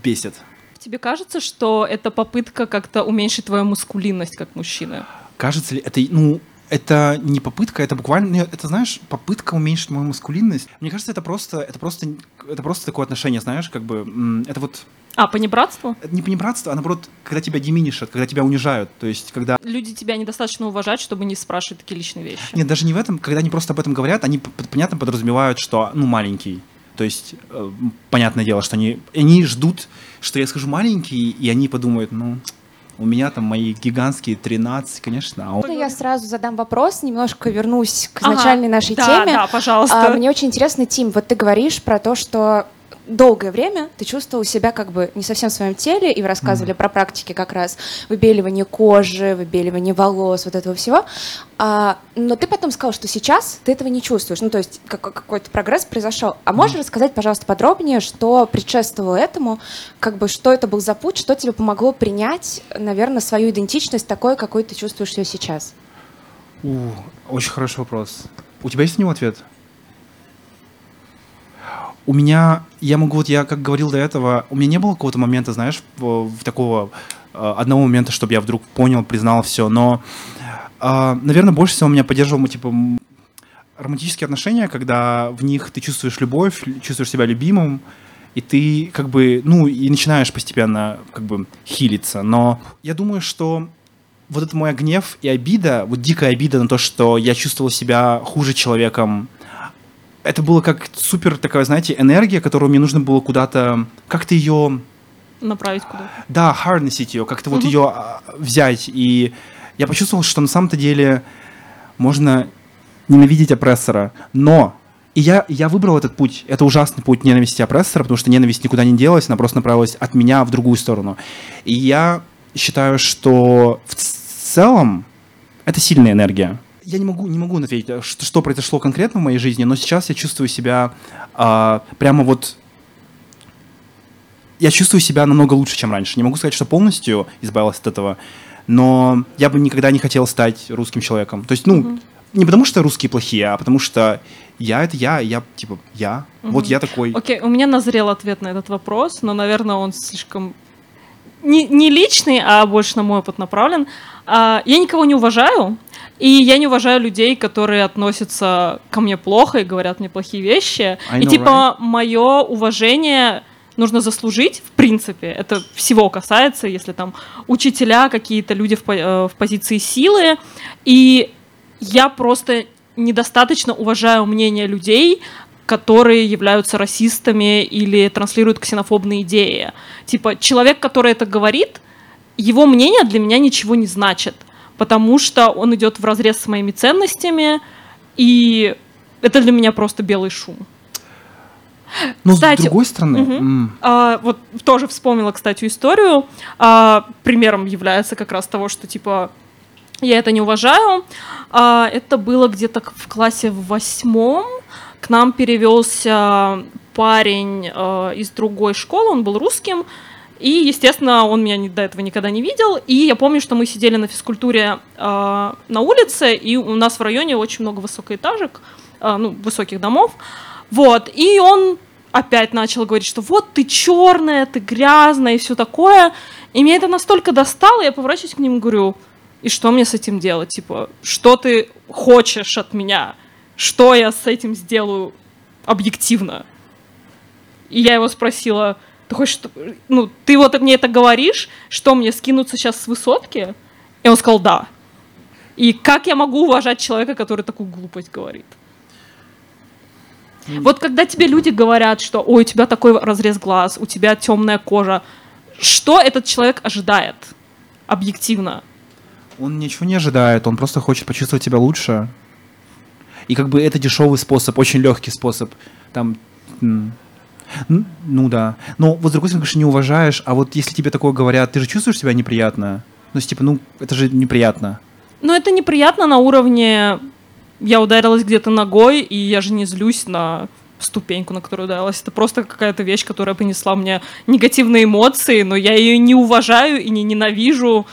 бесит. Тебе кажется, что это попытка как-то уменьшить твою мускулинность как мужчины? Кажется ли это, ну, это не попытка, это буквально, нет, это, знаешь, попытка уменьшить мою маскулинность. Мне кажется, это просто, это просто, это просто такое отношение, знаешь, как бы, это вот, А, понебратство? это не понебратство, а наоборот, когда тебя диминишат, когда тебя унижают, то есть, когда Люди тебя недостаточно уважают, чтобы не спрашивать такие личные вещи. Нет, даже не в этом, когда они просто об этом говорят, они понятно подразумевают, что, ну, маленький. То есть, э, понятное дело, что они, они ждут, что я скажу маленький, и они подумают, ну, у меня там мои гигантские 13, конечно, а он... Можно я сразу задам вопрос, немножко вернусь к Ага, изначальной нашей да, теме. Да, пожалуйста. А, мне очень интересно, Тим, вот ты говоришь про то, что долгое время ты чувствовал себя как бы не совсем в своем теле, и вы рассказывали про практики как раз выбеливания кожи, выбеливания волос, вот этого всего. А, но ты потом сказал, что сейчас ты этого не чувствуешь. Ну, то есть как- какой-то прогресс произошел. А можешь рассказать, пожалуйста, подробнее, что предшествовало этому, как бы что это был за путь, что тебе помогло принять, наверное, свою идентичность такой, какой ты чувствуешь ее сейчас? У, очень хороший вопрос. У тебя есть на него ответ? У меня, я могу, вот я как говорил до этого, у меня не было какого-то момента, знаешь, такого э, одного момента, чтобы я вдруг понял, признал все, но, э, наверное, больше всего меня поддерживал, типа, романтические отношения, когда в них ты чувствуешь любовь, чувствуешь себя любимым, и ты как бы, ну, и начинаешь постепенно как бы хилиться. Но я думаю, что вот это мой гнев и обида, вот дикая обида на то, что я чувствовал себя хуже человеком, это было как супер такая, знаете, энергия, которую мне нужно было куда-то, как-то ее, Направить куда? да, харнесить ее, как-то вот Мгм. ее а, взять. И я почувствовал, что на самом-то деле можно ненавидеть опрессора, но и я, я выбрал этот путь. Это ужасный путь ненависти опрессора, потому что ненависть никуда не делась, она просто направилась от меня в другую сторону. И я считаю, что в целом это сильная энергия. Я не могу, не могу ответить, э, что, что произошло конкретно в моей жизни, но сейчас я чувствую себя а, прямо вот... Я чувствую себя намного лучше, чем раньше. Не могу сказать, что полностью избавился от этого, но я бы никогда не хотел стать русским человеком. То есть, ну, не потому что русские плохие, а потому что я это я, я типа я. Вот я такой. Окей, у меня назрел ответ на этот вопрос, но, наверное, он слишком не, не личный, а больше на мой опыт направлен. А, я никого не уважаю, и я не уважаю людей, которые относятся ко мне плохо и говорят мне плохие вещи. I и know, типа мое уважение нужно заслужить, в принципе. Это всего касается, если там учителя, какие-то люди в, по- э, в позиции силы. И я просто недостаточно уважаю мнение людей, которые являются расистами или транслируют ксенофобные идеи. Типа, человек, который это говорит, его мнение для меня ничего не значит, потому что он идет в разрез с моими ценностями, и это для меня просто белый шум. Но Кстати, с другой стороны, мгм. м, А, вот тоже вспомнила, кстати, историю. А, примером является как раз того, что типа я это не уважаю. А, это было где-то в классе в восьмом. К нам перевелся парень э, из другой школы, он был русским. И, естественно, он меня до этого никогда не видел. И я помню, что мы сидели на физкультуре э, на улице, и у нас в районе очень много высокоэтажек, э, ну, высоких домов. Вот, и он опять начал говорить, что вот ты черная, ты грязная и все такое. И меня это настолько достало, я поворачиваюсь к нему и говорю, и что мне с этим делать? Типа, что ты хочешь от меня? Что я с этим сделаю объективно? И я его спросила, ты хочешь, ну, ты вот мне это говоришь, что мне скинуться сейчас с высотки? И он сказал, да. И как я могу уважать человека, который такую глупость говорит? Вот когда тебе люди говорят, что ой, у тебя такой разрез глаз, у тебя темная кожа, что этот человек ожидает объективно? он ничего не ожидает, он просто хочет почувствовать себя лучше. И как бы это дешевый способ, очень легкий способ. Там, ну да. Но вот с другой стороны, конечно, не уважаешь, а вот если тебе такое говорят, ты же чувствуешь себя неприятно? Ну, типа, ну, это же неприятно. Но это неприятно на уровне я ударилась где-то ногой, и я же не злюсь на ступеньку, на которую ударилась. Это просто какая-то вещь, которая принесла мне негативные эмоции, но я ее не уважаю и не ненавижу.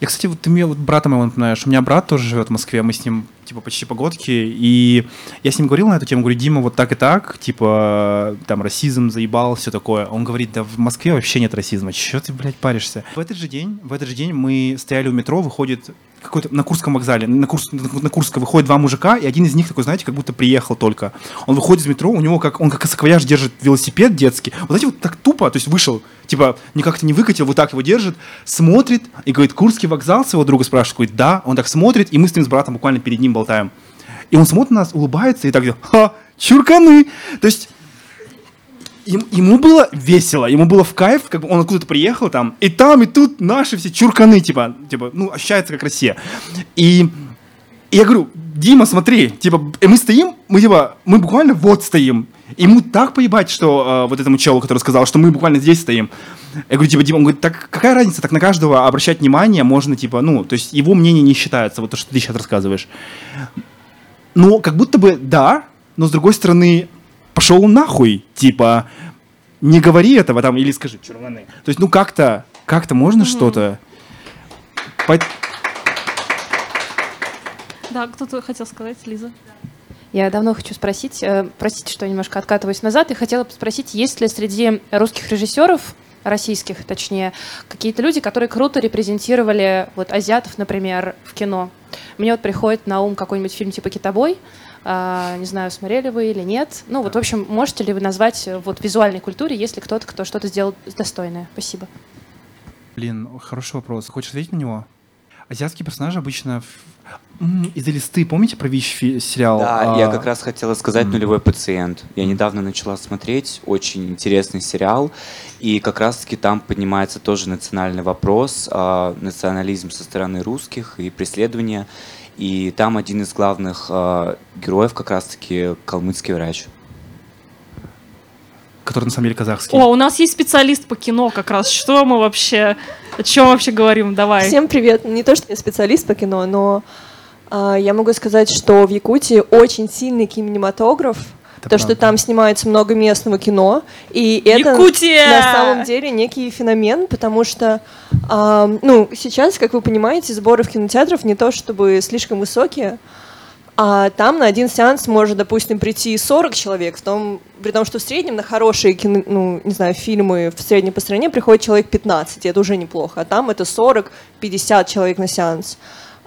Я, кстати, вот ты мне вот брата моего напоминаешь. У меня брат тоже живет в Москве, мы с ним типа почти погодки, и я с ним говорил на эту тему, говорю, Дима, вот так и так, типа, там, расизм заебал, все такое. Он говорит, да в Москве вообще нет расизма, чё ты, блядь, паришься? В этот же день, в этот же день мы стояли у метро, выходит какой-то на Курском вокзале, на, Курс, на Курско выходит два мужика, и один из них такой, знаете, как будто приехал только. Он выходит из метро, у него как, он как саквояж держит велосипед детский. Вот знаете, вот так тупо, то есть вышел, типа, не как-то не выкатил, вот так его держит, смотрит и говорит, Курский вокзал своего друга спрашивает, говорит, да, он так смотрит, и мы с ним с братом буквально перед ним болтаем. И он смотрит на нас, улыбается и так делает, ха, чурканы. То есть Им- ему было весело, ему было в кайф, как бы он откуда-то приехал там, и там, и тут наши все чурканы, типа, типа, ну, ощущается как Россия. И, и я говорю, Дима, смотри, типа, и мы стоим, мы типа, мы буквально вот стоим. Ему так поебать, что э, вот этому челу, который сказал, что мы буквально здесь стоим. Я говорю, типа, Дима, он говорит, так какая разница, так на каждого обращать внимание можно, типа, ну, то есть его мнение не считается, вот то, что ты сейчас рассказываешь. Ну, как будто бы да, но с другой стороны, пошел нахуй, типа, не говори этого там, или скажи, черваны. То есть, ну как-то, как-то можно что-то. По- Да, кто-то хотел сказать, Лиза. Я давно хочу спросить, э, простите, что я немножко откатываюсь назад, и хотела бы спросить, есть ли среди русских режиссеров, российских точнее, какие-то люди, которые круто репрезентировали вот азиатов, например, в кино? Мне вот приходит на ум какой-нибудь фильм типа «Китобой», не знаю, смотрели вы или нет. Ну вот, в общем, можете ли вы назвать э, вот визуальной культуре, есть ли кто-то, кто что-то сделал достойное? Спасибо. Блин, хороший вопрос. Хочешь ответить на него? Азиатские персонажи обычно из-за листы, помните про ВИЧ сериал? Да, я А, как раз хотела сказать «Нулевой пациент». Я недавно начала смотреть, очень интересный сериал, и как раз-таки там поднимается тоже национальный вопрос, а, национализм со стороны русских и преследование. И там один из главных а, героев как раз-таки калмыцкий врач. Который на самом деле казахский. О, у нас есть специалист по кино как раз. Что мы вообще... О чем вообще говорим? Давай. Всем привет. Не то, что я специалист по кино, но а, я могу сказать, что в Якутии очень сильный кинематограф, то, правда. что там снимается много местного кино, и это Якутия! на самом деле некий феномен, потому что, ам, ну, сейчас, как вы понимаете, сборы в кинотеатров не то чтобы слишком высокие, а там на один сеанс может, допустим, прийти 40 человек, в том, при том, что в среднем на хорошие кино, ну, не знаю, фильмы в среднем по стране приходит человек 15, и это уже неплохо, а там это 40-50 человек на сеанс.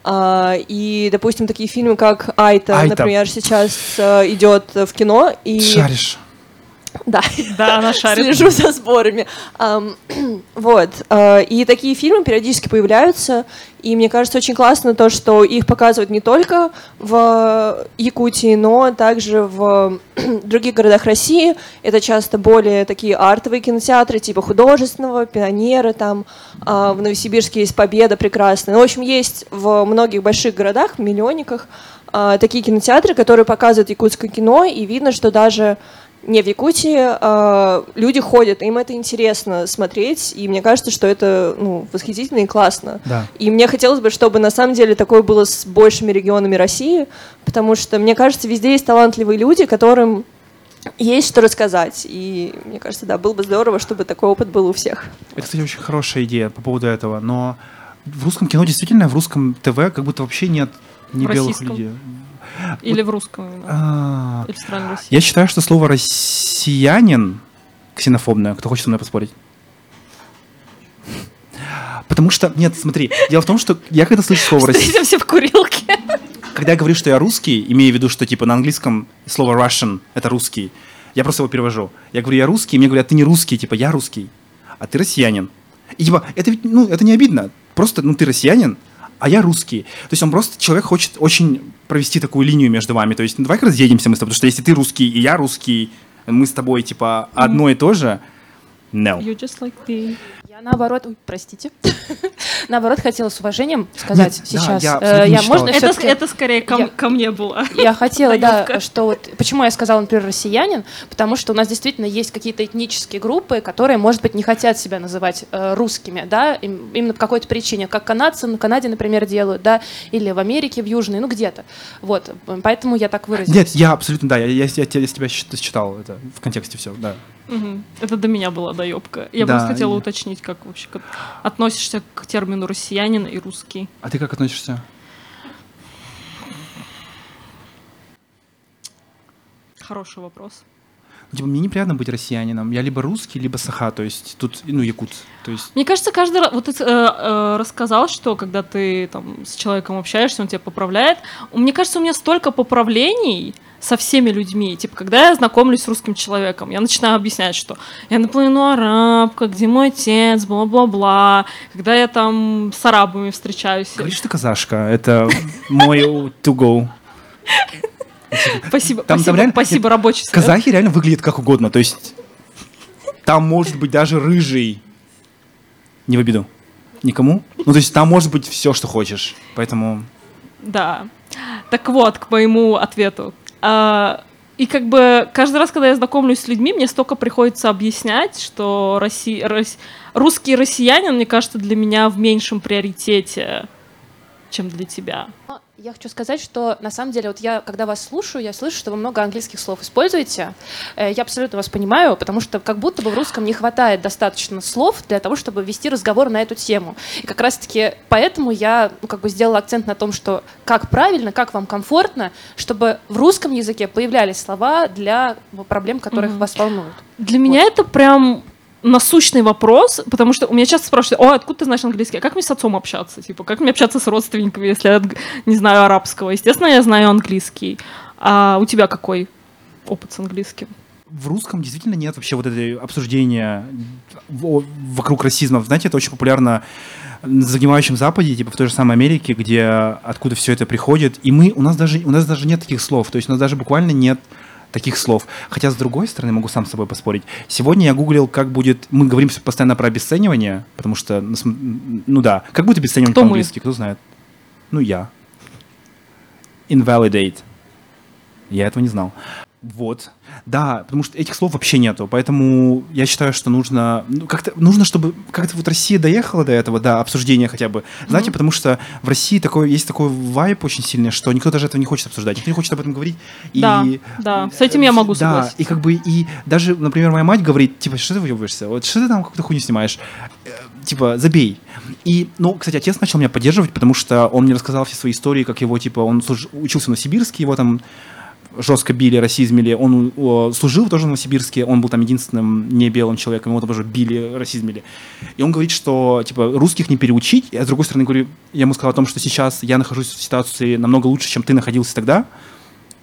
А, и, допустим, такие фильмы, как Айта, «Айта». например, сейчас э, идет в кино, и... Шаришь. Да. Да, она шарит. Слежу за сборами. Ам, [CLEARS THROAT] вот. э, И такие фильмы периодически появляются. И мне кажется, очень классно то, что их показывают не только в Якутии, но также в [CLEARS THROAT] других городах России. Это часто более такие артовые кинотеатры, типа художественного, пионера, там а, в Новосибирске есть Победа прекрасная. Ну, в общем, есть в многих больших городах, миллионниках, а, такие кинотеатры, которые показывают якутское кино, и видно, что даже не в Якутии а, люди ходят, им это интересно смотреть, и мне кажется, что это ну, восхитительно и классно. Да. И мне хотелось бы, чтобы на самом деле такое было с большими регионами России, потому что, мне кажется, везде есть талантливые люди, которым есть что рассказать. И мне кажется, да, было бы здорово, чтобы такой опыт был у всех. Это, кстати, очень хорошая идея по поводу этого, но в русском кино действительно, в русском ТВ как будто вообще нет не белых людей. Или в русском именно. А, Или в стране России. Я считаю, что слово «россиянин» ксенофобное. Кто хочет со мной поспорить? Потому что, нет, смотри, дело в том, что я когда слышу слово «россия», Встретимся в курилке. когда я говорю, что я русский, имея в виду, что типа на английском слово Russian — это русский, я просто его перевожу. Я говорю, я русский, и мне говорят, ты не русский, типа, я русский, а ты россиянин. И типа, это ведь, ну, это не обидно. Просто, ну, ты россиянин, а я русский. То есть он просто, человек хочет очень провести такую линию между вами. То есть, ну, давай-ка разъедемся мы с тобой, потому что если ты русский и я русский, мы с тобой, типа, одно и то же, no. You just like me. Я наоборот, ой, простите, [LAUGHS] наоборот хотела с уважением сказать Нет, да, сейчас. я Э, я можно Это, это скорее ко, Я- ко мне было. [LAUGHS] Я хотела, да, что вот... Почему я сказала, например, россиянин? Потому что у нас действительно есть какие-то этнические группы, которые, может быть, не хотят себя называть э, русскими, да, им- именно по какой-то причине. Как канадцы в Канаде, например, делают, да, или в Америке, в Южной, ну где-то. Вот, поэтому я так выразилась. Нет, я абсолютно, да, я, я, я тебя- я тебя счит- считал, это в контексте все, да. Это до меня была доебка. Я Да, просто хотела и- уточнить, как вообще как относишься к термину россиянин и русский. А ты как относишься? Хороший вопрос. Ну, Типа, мне неприятно быть россиянином. Я либо русский, либо саха, то есть тут, ну, якут. То есть, Мне кажется, каждый раз... Вот ты э, э, рассказал, что когда ты там с человеком общаешься, он тебя поправляет. Мне кажется, у меня столько поправлений со всеми людьми. Типа, когда я знакомлюсь с русским человеком, я начинаю объяснять, что я наполовину арабка, где мой отец, бла-бла-бла. Когда я там с арабами встречаюсь. говоришь, ты казашка, это мой to go. [LAUGHS] Спасибо, Там- там спасибо, реально- спасибо, рабочий совет. Казахи реально выглядят как угодно, то есть там может быть даже рыжий. Не в обиду. Никому? Ну, то есть там может быть все, что хочешь. Поэтому... Да. Так вот, к моему ответу. А, и как бы каждый раз, когда я знакомлюсь с людьми, мне столько приходится объяснять, что Росси... рос- русский россиянин, мне кажется, для меня в меньшем приоритете, чем для тебя. Я хочу сказать, что на самом деле, вот я, когда вас слушаю, я слышу, что вы много английских слов используете. Э, Я абсолютно вас понимаю, потому что как будто бы в русском не хватает достаточно слов для того, чтобы вести разговор на эту тему. И как раз-таки поэтому я ну, как бы сделала акцент на том, что как правильно, как вам комфортно, чтобы в русском языке появлялись слова для ну, проблем, которых Мгм. вас волнуют. Для меня это прям насущный вопрос, потому что у меня часто спрашивают, о, откуда ты знаешь английский? А как мне с отцом общаться? Типа, как мне общаться с родственниками, если я не знаю арабского? Естественно, я знаю английский. А у тебя какой опыт с английским? В русском действительно нет вообще вот этой обсуждения вокруг расизма. Знаете, это очень популярно на загнивающем Западе, типа в той же самой Америке, где откуда все это приходит. И мы, у нас даже, у нас даже нет таких слов. То есть у нас даже буквально нет таких слов. Хотя, с другой стороны, могу сам с собой поспорить. Сегодня я гуглил, как будет... Мы говорим постоянно про обесценивание, потому что, ну, ну да, как будет обесценивание Кто по-английски, кто знает? Ну, я. Invalidate. Я этого не знал. Вот. Да, потому что этих слов вообще нету. Поэтому я считаю, что нужно... Ну, как-то нужно, чтобы как-то вот Россия доехала до этого, да, обсуждения хотя бы. Знаете, потому что в России такой, есть такой вайп очень сильный, что никто даже этого не хочет обсуждать, никто не хочет об этом говорить. И, Да, да, с этим я могу Да, согласиться. и как бы, и даже, например, моя мать говорит, типа, что ты выебываешься? Вот что ты там какую-то хуйню снимаешь? Э, Типа, забей. И, ну, кстати, отец начал меня поддерживать, потому что он мне рассказал все свои истории, как его, типа, он служ- учился в Новосибирске, его там жестко били, расизмили. Он о, служил тоже в Новосибирске, он был там единственным не белым человеком, его тоже били, расизмили. И он говорит, что типа русских не переучить. Я с другой стороны говорю, я ему сказал о том, что сейчас я нахожусь в ситуации намного лучше, чем ты находился тогда.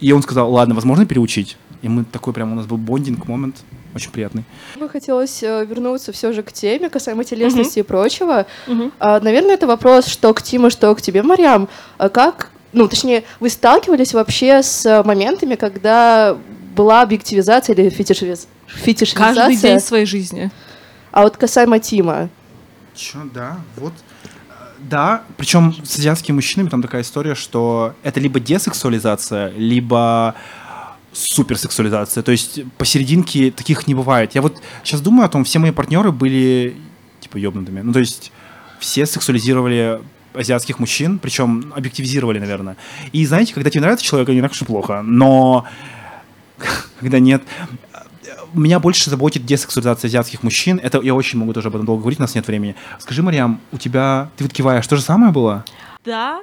И он сказал, ладно, возможно переучить. И мы такой прям у нас был бондинг момент, очень приятный. Мне хотелось э, вернуться все же к теме касаемо телесности и прочего. Мгм. А, наверное, это вопрос что к Тиму, что к тебе, Марьям. А как, ну, точнее, вы сталкивались вообще с э, моментами, когда была объективизация или фетишиз- фетишизация? Каждый день своей жизни. А вот касаемо Тима. Че, да, вот. Э, Да, причем с азиатскими мужчинами там такая история, что это либо десексуализация, либо суперсексуализация. То есть посерединке таких не бывает. Я вот сейчас думаю о том, все мои партнеры были типа ёбнутыми. Ну, то есть все сексуализировали азиатских мужчин, причем объективизировали, наверное. И знаете, когда тебе нравится человек, не так уж и плохо, но [LAUGHS] когда нет, меня больше заботит десексуализация азиатских мужчин. Это я очень могу тоже об этом долго говорить, у нас нет времени. Скажи, Мариам, у тебя, ты вот киваешь, то же самое было? Да,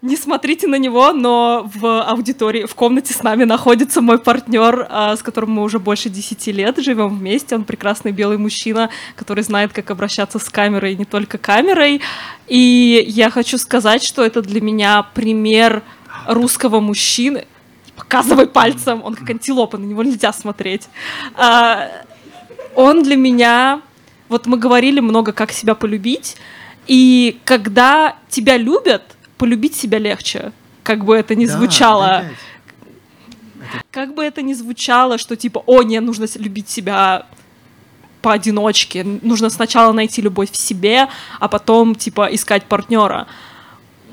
не смотрите на него, но в аудитории, в комнате с нами находится мой партнер, а, с которым мы уже больше 10 лет живем вместе. Он прекрасный белый мужчина, который знает, как обращаться с камерой, не только камерой. И я хочу сказать, что это для меня пример русского мужчины. Показывай пальцем, он как антилопа, на него нельзя смотреть. А, он для меня... Вот мы говорили много, как себя полюбить, и когда тебя любят, полюбить себя легче. Как бы это ни звучало. Как бы это ни звучало, что типа, о, не, нужно любить себя поодиночке. Нужно сначала найти любовь в себе, а потом, типа, искать партнера.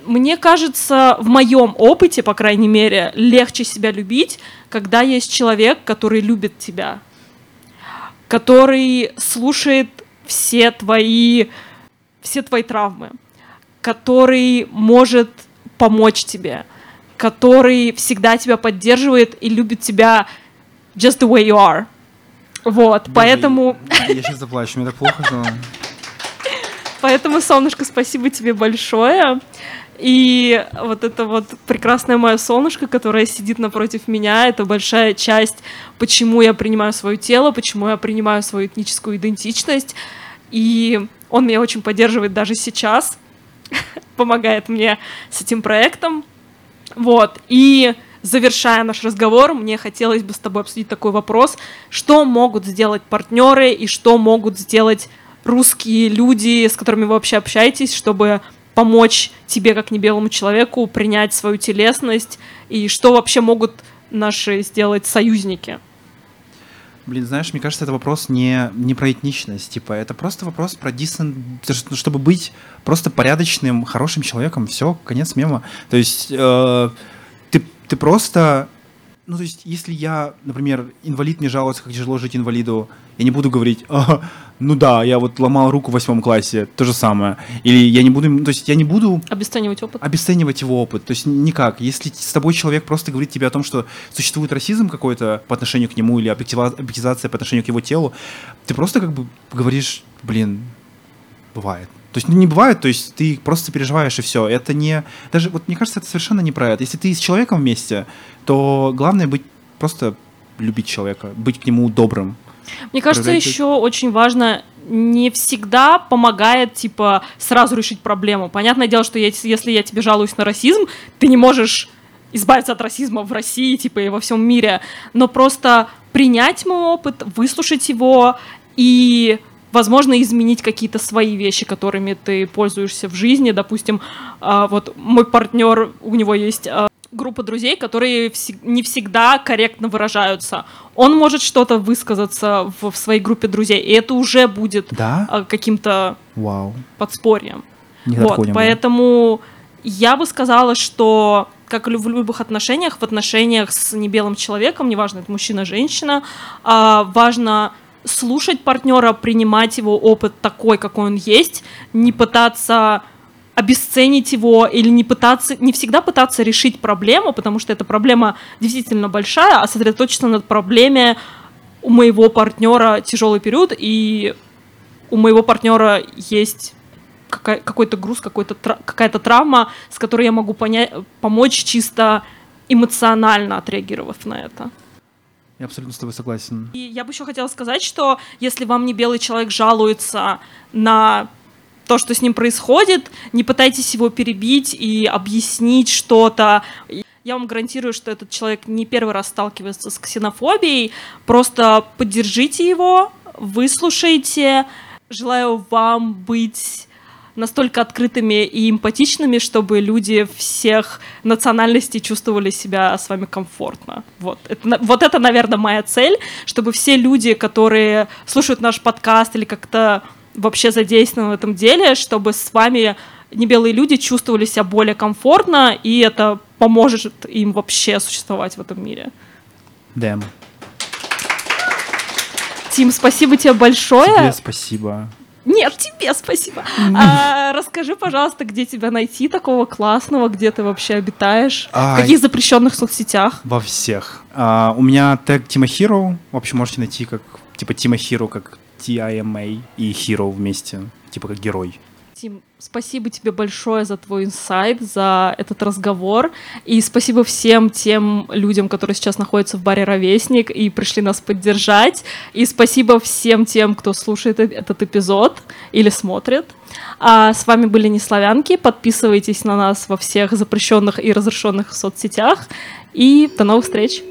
Мне кажется, в моем опыте, по крайней мере, легче себя любить, когда есть человек, который любит тебя, который слушает все твои, все твои травмы, который может помочь тебе, который всегда тебя поддерживает и любит тебя just the way you are. Вот, поэтому, Я сейчас заплачу, мне так плохо, что... [LAUGHS] поэтому, солнышко, спасибо тебе большое. И вот это вот прекрасное мое солнышко, которое сидит напротив меня, это большая часть, почему я принимаю свое тело, почему я принимаю свою этническую идентичность. И он меня очень поддерживает даже сейчас, [LAUGHS] помогает мне с этим проектом. Вот. И завершая наш разговор, мне хотелось бы с тобой обсудить такой вопрос. Что могут сделать партнеры и что могут сделать русские люди, с которыми вы вообще общаетесь, чтобы помочь тебе, как не белому человеку, принять свою телесность, и что вообще могут наши сделать союзники? Блин, знаешь, мне кажется, это вопрос не, не про этничность, типа, это просто вопрос про есть, ну, чтобы быть просто порядочным, хорошим человеком, все, конец мема. То есть э, ты, ты просто, ну, то есть, если я, например, инвалид мне жалуется, как тяжело жить инвалиду, я не буду говорить, «А, ну да, я вот ломал руку в восьмом классе, то же самое. Или я не буду, то есть я не буду Обесценивать опыт? обесценивать его опыт. То есть никак. Если с тобой человек просто говорит тебе о том, что существует расизм какой-то по отношению к нему или объективизация по отношению к его телу, ты просто как бы говоришь, блин, бывает. То есть ну, не бывает, то есть ты просто переживаешь и все. Это не... Даже вот мне кажется, это совершенно не про это. Если ты с человеком вместе, то главное быть просто любить человека, быть к нему добрым. Мне кажется, Проявлять- еще очень важно не всегда помогает, типа, сразу решить проблему. Понятное дело, что я- если я тебе жалуюсь на расизм, ты не можешь избавиться от расизма в России, типа, и во всем мире, но просто принять мой опыт, выслушать его и, возможно, изменить какие-то свои вещи, которыми ты пользуешься в жизни. Допустим, а, вот мой партнер, у него есть а, группа друзей, которые не всегда корректно выражаются. Он может что-то высказаться в, в своей группе друзей, и это уже будет Да? а, каким-то Вау. подспорьем. Вот, не было. поэтому я бы сказала, что как и в любых отношениях, в отношениях с небелым человеком, неважно, это мужчина, женщина, важно слушать партнера, принимать его опыт такой, какой он есть, не пытаться обесценить его или не пытаться, не всегда пытаться решить проблему, потому что эта проблема действительно большая, а сосредоточиться над проблеме у моего партнера тяжелый период, и у моего партнера есть какой-то груз, какой-то какая-то травма, с которой я могу понять, помочь чисто эмоционально отреагировав на это. Я абсолютно с тобой согласен. И я бы еще хотела сказать, что если вам не белый человек жалуется на то, что с ним происходит, не пытайтесь его перебить и объяснить что-то. Я вам гарантирую, что этот человек не первый раз сталкивается с ксенофобией. Просто поддержите его, выслушайте. Желаю вам быть настолько открытыми и эмпатичными, чтобы люди всех национальностей чувствовали себя с вами комфортно. Вот это, вот это, наверное, моя цель, чтобы все люди, которые слушают наш подкаст или как-то вообще задействованы в этом деле, чтобы с вами небелые люди чувствовали себя более комфортно, и это поможет им вообще существовать в этом мире. Дэм, Тим, спасибо тебе большое. тебе спасибо. Нет, тебе спасибо. А, расскажи, пожалуйста, где тебя найти такого классного, где ты вообще обитаешь, А, в каких запрещенных соцсетях. Во всех. А, у меня тег Тима Hero. В общем, можете найти как типа Тима Hero, как T-I-M-A и Hero вместе. Типа как герой. Тим, спасибо тебе большое за твой инсайт, за этот разговор. И спасибо всем тем людям, которые сейчас находятся в баре «Ровесник» и пришли нас поддержать. И спасибо всем тем, кто слушает этот эпизод или смотрит. А с вами были Неславянки. Подписывайтесь на нас во всех запрещенных и разрешенных соцсетях. И до новых встреч!